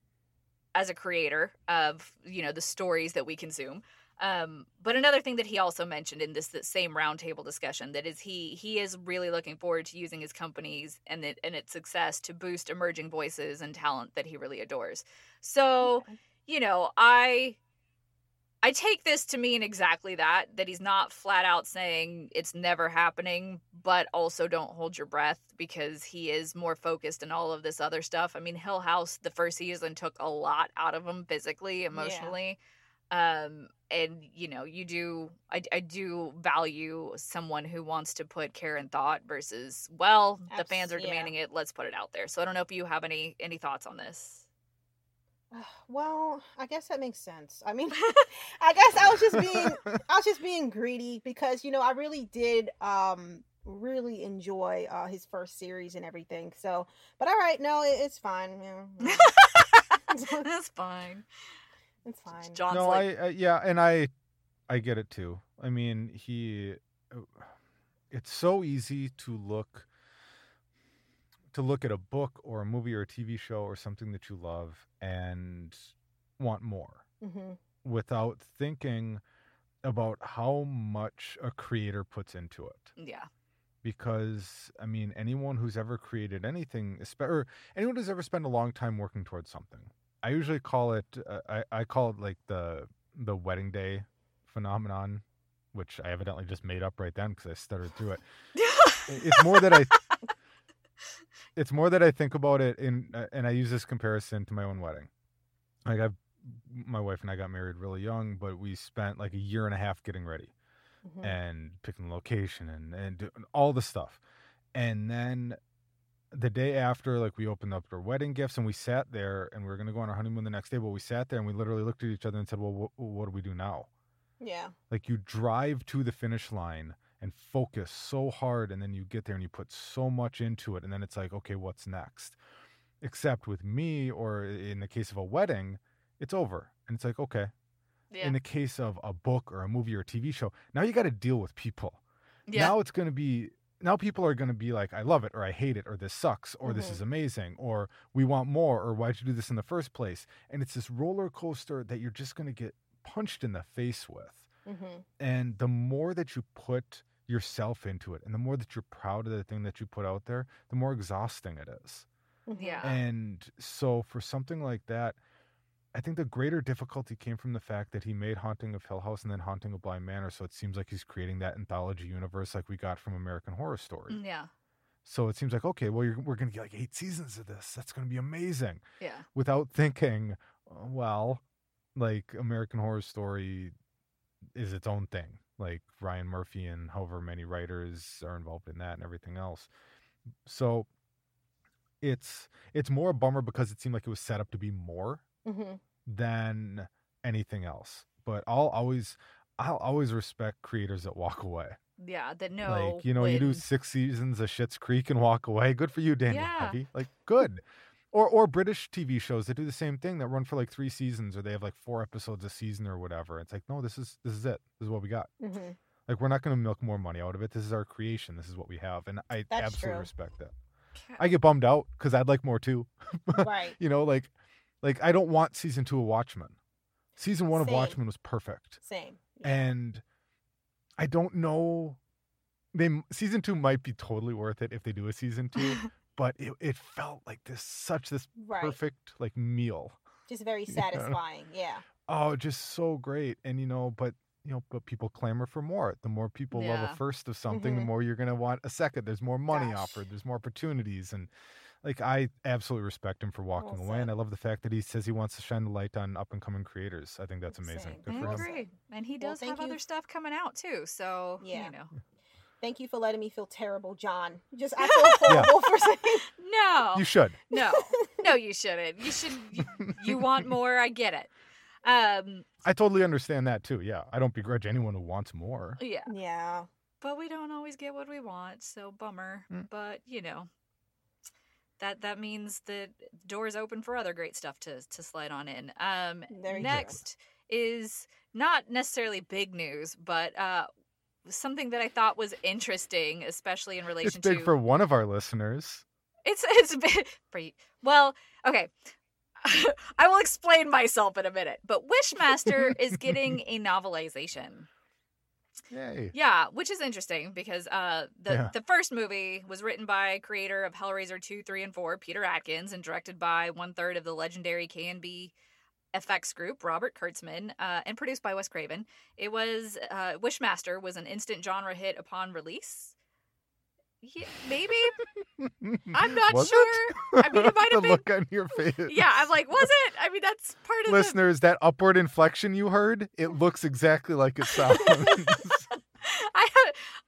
as a creator of you know the stories that we consume um, but another thing that he also mentioned in this, this same roundtable discussion that is he he is really looking forward to using his companies and it, and its success to boost emerging voices and talent that he really adores. So, Okay. you know, I I take this to mean exactly that that he's not flat out saying it's never happening, but also don't hold your breath because he is more focused in all of this other stuff. I mean, Hill House the first season took a lot out of him physically, emotionally. Um, and you know, you do. I, I do value someone who wants to put care and thought versus, well, the fans are demanding it. Let's put it out there. So I don't know if you have any any thoughts on this. Well, I guess that makes sense. I mean, I guess I was just being I was just being greedy because you know I really did um really enjoy uh his first series and everything. So, but all right, no, it, it's fine. Yeah, yeah. That's fine. It's fine. Jon's no, like, I, I yeah, and I I get it too. I mean, he uh, it's so easy to look to look at a book or a movie or a TV show or something that you love and want more hmm without thinking about how much a creator puts into it. yeah, Because I mean, anyone who's ever created anything, espe- or anyone who's ever spent a long time working towards something, I usually call it. Uh, I I call it like the the wedding day phenomenon, which I evidently just made up right then because I stuttered through it. It's more that I. It's more that I think about it in, uh, and I use this comparison to my own wedding. Like I've, my wife and I got married really young, but we spent like a year and a half getting ready hmm and picking the location and and doing all the stuff. And then the day after, like we opened up our wedding gifts and we sat there and we were gonna go on our honeymoon the next day. But we sat there and we literally looked at each other and said, "Well, what, what do we do now?" Yeah. Like you drive to the finish line and focus so hard, and then you get there and you put so much into it, and then it's like, okay, what's next? Except with me, or in the case of a wedding, it's over, and it's like, okay, yeah, in the case of a book or a movie or a TV show, now you got to deal with people. yeah. Now it's going to be now people are going to be like I love it or I hate it or this sucks or this Mhm. is amazing or we want more or why'd you do this in the first place? And it's this roller coaster that you're just going to get punched in the face with. hmm And the more that you put yourself into it and the more that you're proud of the thing that you put out there, the more exhausting it is. yeah. And so for something like that, I think the greater difficulty came from the fact that he made Haunting of Hill House and then Haunting of Bly Manor. So it seems like he's creating that anthology universe like we got from American Horror Story. Mm, yeah, So it seems like, okay, well, you're, we're going to get like eight seasons of this. That's going to be amazing. yeah, Without thinking, uh, well, like American Horror Story is its own thing. Like Ryan Murphy and however many writers are involved in that and everything else. So it's it's more a bummer because it seemed like it was set up to be more hmm than anything else. But I'll always I'll always respect creators that walk away. yeah. That no, like, you know, you do six seasons of Schitt's Creek and walk away. Good for you, Daniel Yeah. Levy. Like good. Or or British TV shows that do the same thing that run for like three seasons or they have like four episodes a season or whatever. It's like, no, this is this is it. This is what we got. hmm Like we're not gonna milk more money out of it. This is our creation. This is what we have. And I That's absolutely true. respect that. I get bummed out because I'd like more too. Right. you know, like like I don't want season two of Watchmen. Season one of Watchmen was perfect, Same. and I don't know. They season two might be totally worth it if they do a season two, but it, it felt like this such this Right. perfect like meal. Just very Yeah. satisfying. Yeah. Oh, just so great, and you know, but you know, but people clamor for more. The more people love a first of something, the Mhm. more you're gonna want a second. There's more money Gosh. offered. There's more opportunities, and like I absolutely respect him for walking Well away, and. I love the fact that he says he wants to shine the light on up and coming creators. I think that's amazing. Good I for him. agree, and he does thank have you. other stuff coming out too. So Yeah. you know, Thank you for letting me feel terrible, Jon. Just I feel horrible for saying. no, You should. no, no, you shouldn't. You should. You, you want more? I get it. Um, I totally understand that too. Yeah, I don't begrudge anyone who wants more. yeah, Yeah. but we don't always get what we want, so bummer. Mm. But you know, that that means that doors open for other great stuff to to slide on in. Um, There you go. next is not necessarily big news, but uh, something that I thought was interesting, especially in relation It's big to for one of our listeners. It's it's a bit pretty well. Okay, I will explain myself in a minute. But Wishmaster is getting a novelization. Yay! Yeah, which is interesting because uh, the Yeah. the first movie was written by creator of Hellraiser two, three, and four, Peter Atkins, and directed by one third of the legendary KNB effects group, Robert Kurtzman, uh, and produced by Wes Craven. It was uh, Wishmaster was an instant genre hit upon release. Yeah, maybe. I'm not Was it? sure. I mean, it might the have been. look on your face. Yeah, I'm like, was it? I mean, that's part of Listeners, that upward inflection you heard, it looks exactly like it sounds. I,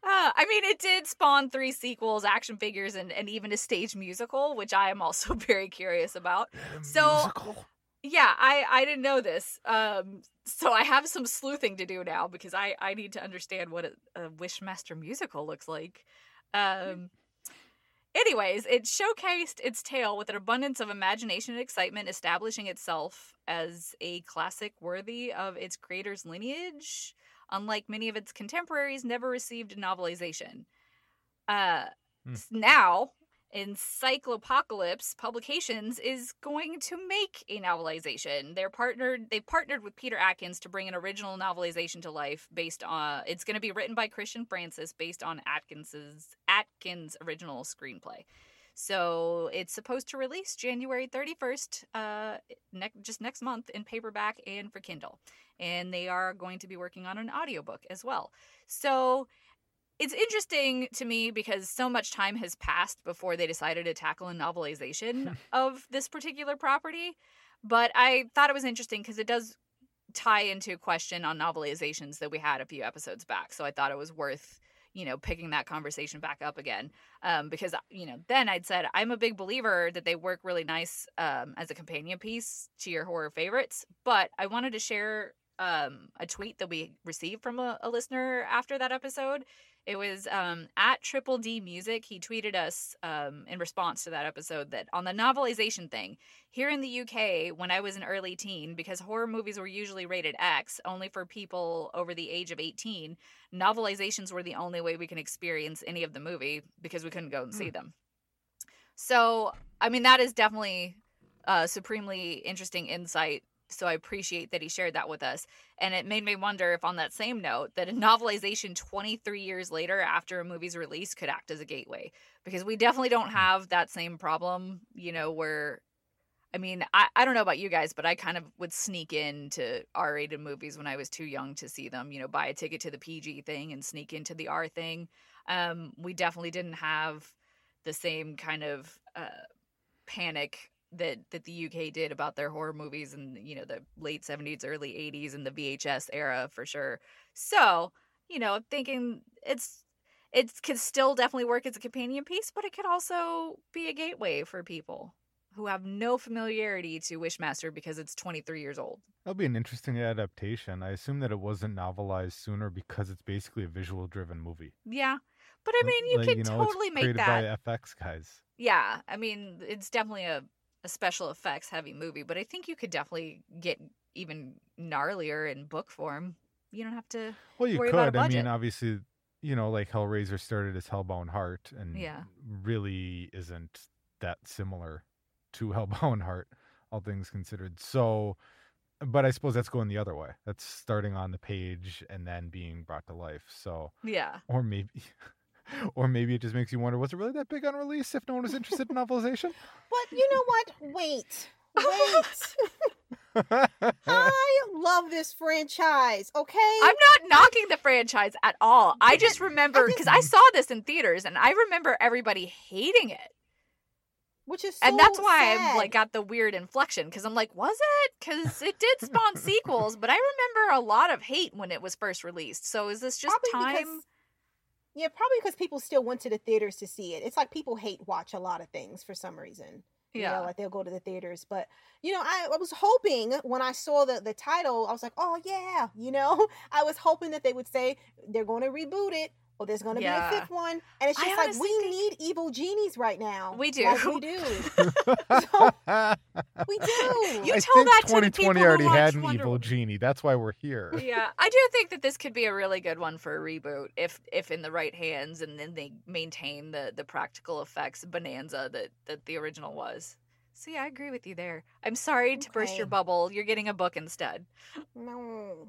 uh, I mean, it did spawn three sequels, action figures, and, and even a stage musical, which I am also very curious about. So- Musical? Yeah, I I didn't know this. Um, so I have some sleuthing to do now because I I need to understand what a, a Wishmaster musical looks like. Um. Anyways, it showcased its tale with an abundance of imagination and excitement, establishing itself as a classic worthy of its creator's lineage. Unlike many of its contemporaries, never received a novelization. Uh, Hmm. now Encyclopocalypse Publications is going to make a novelization. They're partnered. They partnered with Peter Atkins to bring an original novelization to life. Based on, it's going to be written by Christian Francis, based on Atkins's Atkins' original screenplay. So it's supposed to release January 31st, uh, ne- just next month in paperback and for Kindle. And they are going to be working on an audiobook as well. So it's interesting to me because so much time has passed before they decided to tackle a novelization of this particular property. But I thought it was interesting because it does tie into a question on novelizations that we had a few episodes back. So I thought it was worth, you know, picking that conversation back up again. Um, because, you know, then I'd said I'm a big believer that they work really nice um, as a companion piece to your horror favorites. But I wanted to share um, a tweet that we received from a, a listener after that episode. It was um, at Triple D Music. He tweeted us um, in response to that episode that on the novelization thing, here in the UK, when I was an early teen, because horror movies were usually rated X, only for people over the age of 18, novelizations were the only way we can experience any of the movie because we couldn't go and see them. So, I mean, that is definitely a supremely interesting insight. So I appreciate that he shared that with us. And it made me wonder if, on that same note, that a novelization 23 years later after a movie's release could act as a gateway. Because we definitely don't have that same problem, you know, where, I mean, I, I don't know about you guys, but I kind of would sneak into R rated movies when I was too young to see them, you know, buy a ticket to the PG thing and sneak into the R thing. Um, we definitely didn't have the same kind of uh, panic that that the UK did about their horror movies in you know the late 70s early 80s and the VHS era for sure. So, you know, I'm thinking it's it could still definitely work as a companion piece, but it could also be a gateway for people who have no familiarity to Wishmaster because it's 23 years old. That'll be an interesting adaptation. I assume that it wasn't novelized sooner because it's basically a visual driven movie. Yeah. But I mean, you Like, could know, it's totally make that. by FX guys. Yeah, I mean, it's definitely a, a special effects heavy movie, but I think you could definitely get even gnarlier in book form. You don't have to. Well, you worry about a could. I mean, obviously, you know, like Hellraiser started as Hellbound Heart and Yeah. really isn't that similar to Hellbound Heart, all things considered. So, but I suppose that's going the other way. That's starting on the page and then being brought to life. So, Yeah. or maybe. Or maybe it just makes you wonder: Was it really that big on release? If no one was interested in novelization, But you know what? Wait. Wait. I love this franchise, okay? I'm not knocking the franchise at all. I just remember because I saw this in theaters and I remember everybody hating it. Which is and that's why sad. I'm like got the weird inflection because I'm like, was it? Because it did spawn sequels, but I remember a lot of hate when it was first released. So is this just Probably time? Yeah, probably because people still went to the theaters to see it. It's like people hate watch a lot of things for some reason. You Yeah. know, like they'll go to the theaters. But you know, I, I was hoping when I saw the the title, I was like, oh yeah, you know, I was hoping that they would say they're going to reboot it or there's going to Yeah. be a fifth one. And it's I just like we think- need evil genies right now. We do. Like, we do. We do. You I tell think that 2020 people who already had an Wonder evil Woman. genie. That's why we're here. yeah, I do think that this could be a really good one for a reboot if if in the right hands and then they maintain the the practical effects bonanza that that the original was. So yeah, I agree with you there. I'm sorry to burst your bubble. You're getting a book instead. No.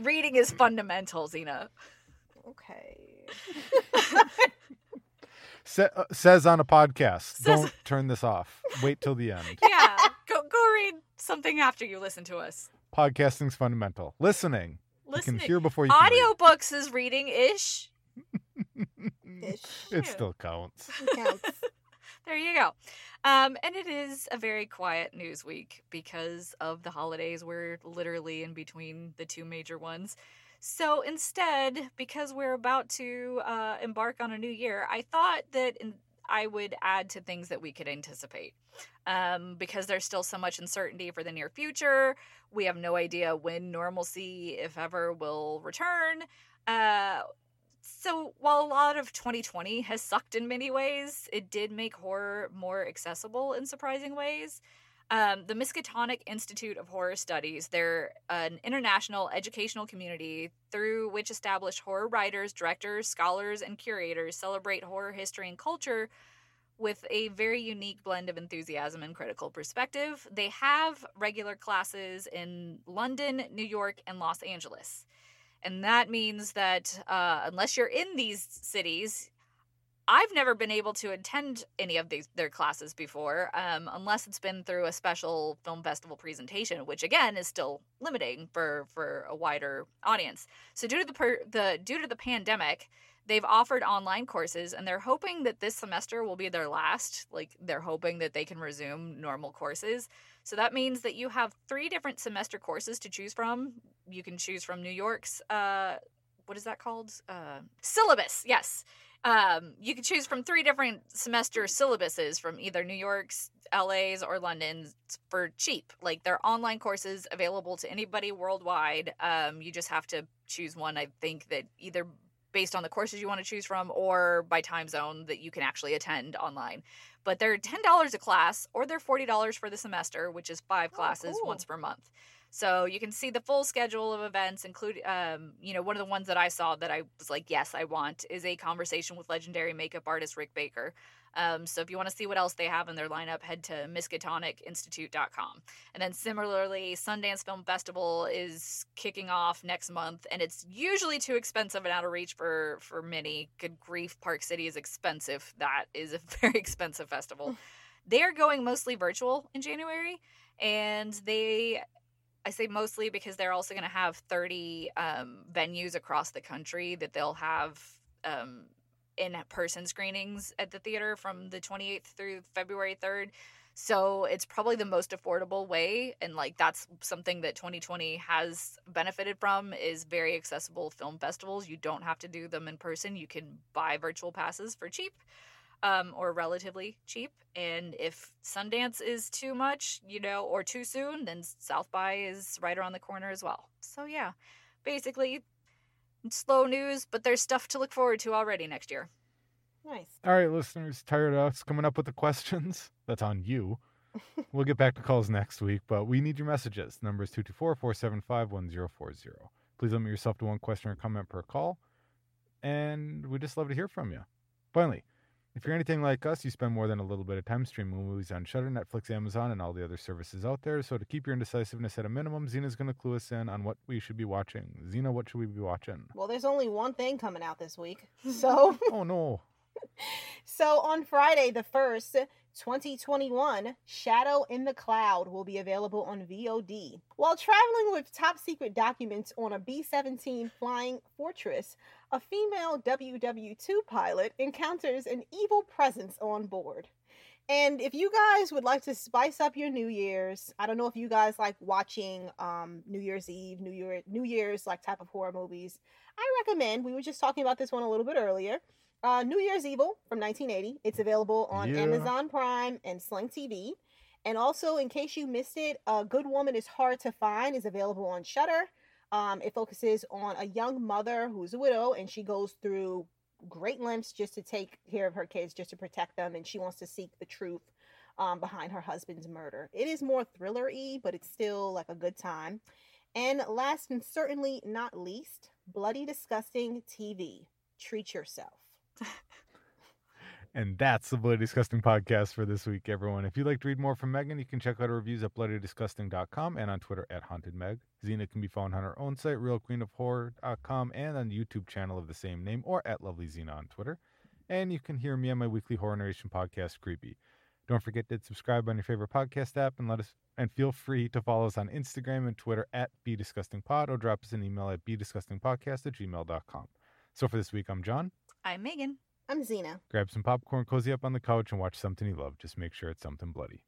Reading is fundamental, Zena. Okay. Sa- uh, says on a podcast, Says- don't turn this off. Wait till the end. Yeah, go go read something after you listen to us. Podcasting's fundamental. Listening. You Listening. can hear before you can read. Audiobooks is reading ish. Ish. it still counts. It counts. there you go. Um, and it is a very quiet news week because of the holidays. We're literally in between the two major ones. So instead, because we're about to uh, embark on a new year, I thought that in, I would add to things that we could anticipate. Um, because there's still so much uncertainty for the near future. We have no idea when normalcy, if ever, will return. Uh, so while a lot of 2020 has sucked in many ways, it did make horror more accessible in surprising ways. Um, the Miskatonic Institute of Horror Studies, they're an international educational community through which established horror writers, directors, scholars, and curators celebrate horror history and culture with a very unique blend of enthusiasm and critical perspective. They have regular classes in London, New York, and Los Angeles. And that means that uh, unless you're in these cities, I've never been able to attend any of these their classes before, um, unless it's been through a special film festival presentation, which again is still limiting for for a wider audience. So due to the per, the due to the pandemic, they've offered online courses, and they're hoping that this semester will be their last. Like they're hoping that they can resume normal courses. So that means that you have three different semester courses to choose from. You can choose from New York's uh, what is that called? Uh, syllabus. Yes. Um, you can choose from three different semester syllabuses from either New York's, LA's, or London's for cheap. Like they're online courses available to anybody worldwide. Um, you just have to choose one. I think that either based on the courses you want to choose from or by time zone that you can actually attend online. But they're ten dollars a class, or they're forty dollars for the semester, which is five Oh, classes cool. once per month. So you can see the full schedule of events, including, um, you know, one of the ones that I saw that I was like, yes, I want is a conversation with legendary makeup artist Rick Baker. Um, so if you want to see what else they have in their lineup, head to miskatonicinstitute.com. And then similarly, Sundance Film Festival is kicking off next month, and it's usually too expensive and out of reach for for many. Good grief, Park City is expensive. That is a very expensive festival. they are going mostly virtual in January, and they I say mostly because they're also going to have 30 um, venues across the country that they'll have um, in person screenings at the theater from the 28th through February 3rd. So it's probably the most affordable way. And like that's something that 2020 has benefited from is very accessible film festivals. You don't have to do them in person. You can buy virtual passes for cheap um, or relatively cheap. And if Sundance is too much, you know, or too soon, then South by is right around the corner as well. So yeah, basically, slow news, but there's stuff to look forward to already next year. Nice. All right, listeners, tired of us coming up with the questions? That's on you. we'll get back to calls next week, but we need your messages. The number is 224 475 1040. Please limit yourself to one question or comment per call, and we just love to hear from you. Finally, if you're anything like us, you spend more than a little bit of time streaming movies on Shudder, Netflix, Amazon, and all the other services out there. So to keep your indecisiveness at a minimum, Zena's going to clue us in on what we should be watching. Zena, what should we be watching? Well, there's only one thing coming out this week. So, oh no. so on Friday the 1st, 2021, Shadow in the Cloud will be available on VOD. While traveling with top secret documents on a B 17 flying fortress, a female WW 2 pilot encounters an evil presence on board. And if you guys would like to spice up your New Year's, I don't know if you guys like watching um, New Year's Eve, New Year, New Year's like type of horror movies. I recommend. We were just talking about this one a little bit earlier. Uh, New Year's Evil from 1980. It's available on Yeah. Amazon Prime and Sling TV. And also, in case you missed it, A Good Woman is Hard to Find is available on Shudder. Um, it focuses on a young mother who's a widow, and she goes through great lengths just to take care of her kids, just to protect them, and she wants to seek the truth um, behind her husband's murder. It is more thriller-y, but it's still like a good time. And last and certainly not least, Bloody Disgusting TV. Treat yourself. And that's the Bloody Disgusting podcast for this week, everyone. If you'd like to read more from Meagan, you can check out her reviews at bloodydisgusting.com and on Twitter at hauntedmeg. Zena can be found on her own site, realqueenofhorror.com, and on the YouTube channel of the same name, or at Lovely Xena on Twitter. And you can hear me on my weekly horror narration podcast, Creepy. Don't forget to subscribe on your favorite podcast app and let us and feel free to follow us on Instagram and Twitter at BDisgustingPod or drop us an email at BDisgustingPodcast at gmail.com. So for this week, I'm Jon. I'm Meagan. I'm Zena. Grab some popcorn, cozy up on the couch, and watch something you love. Just make sure it's something bloody.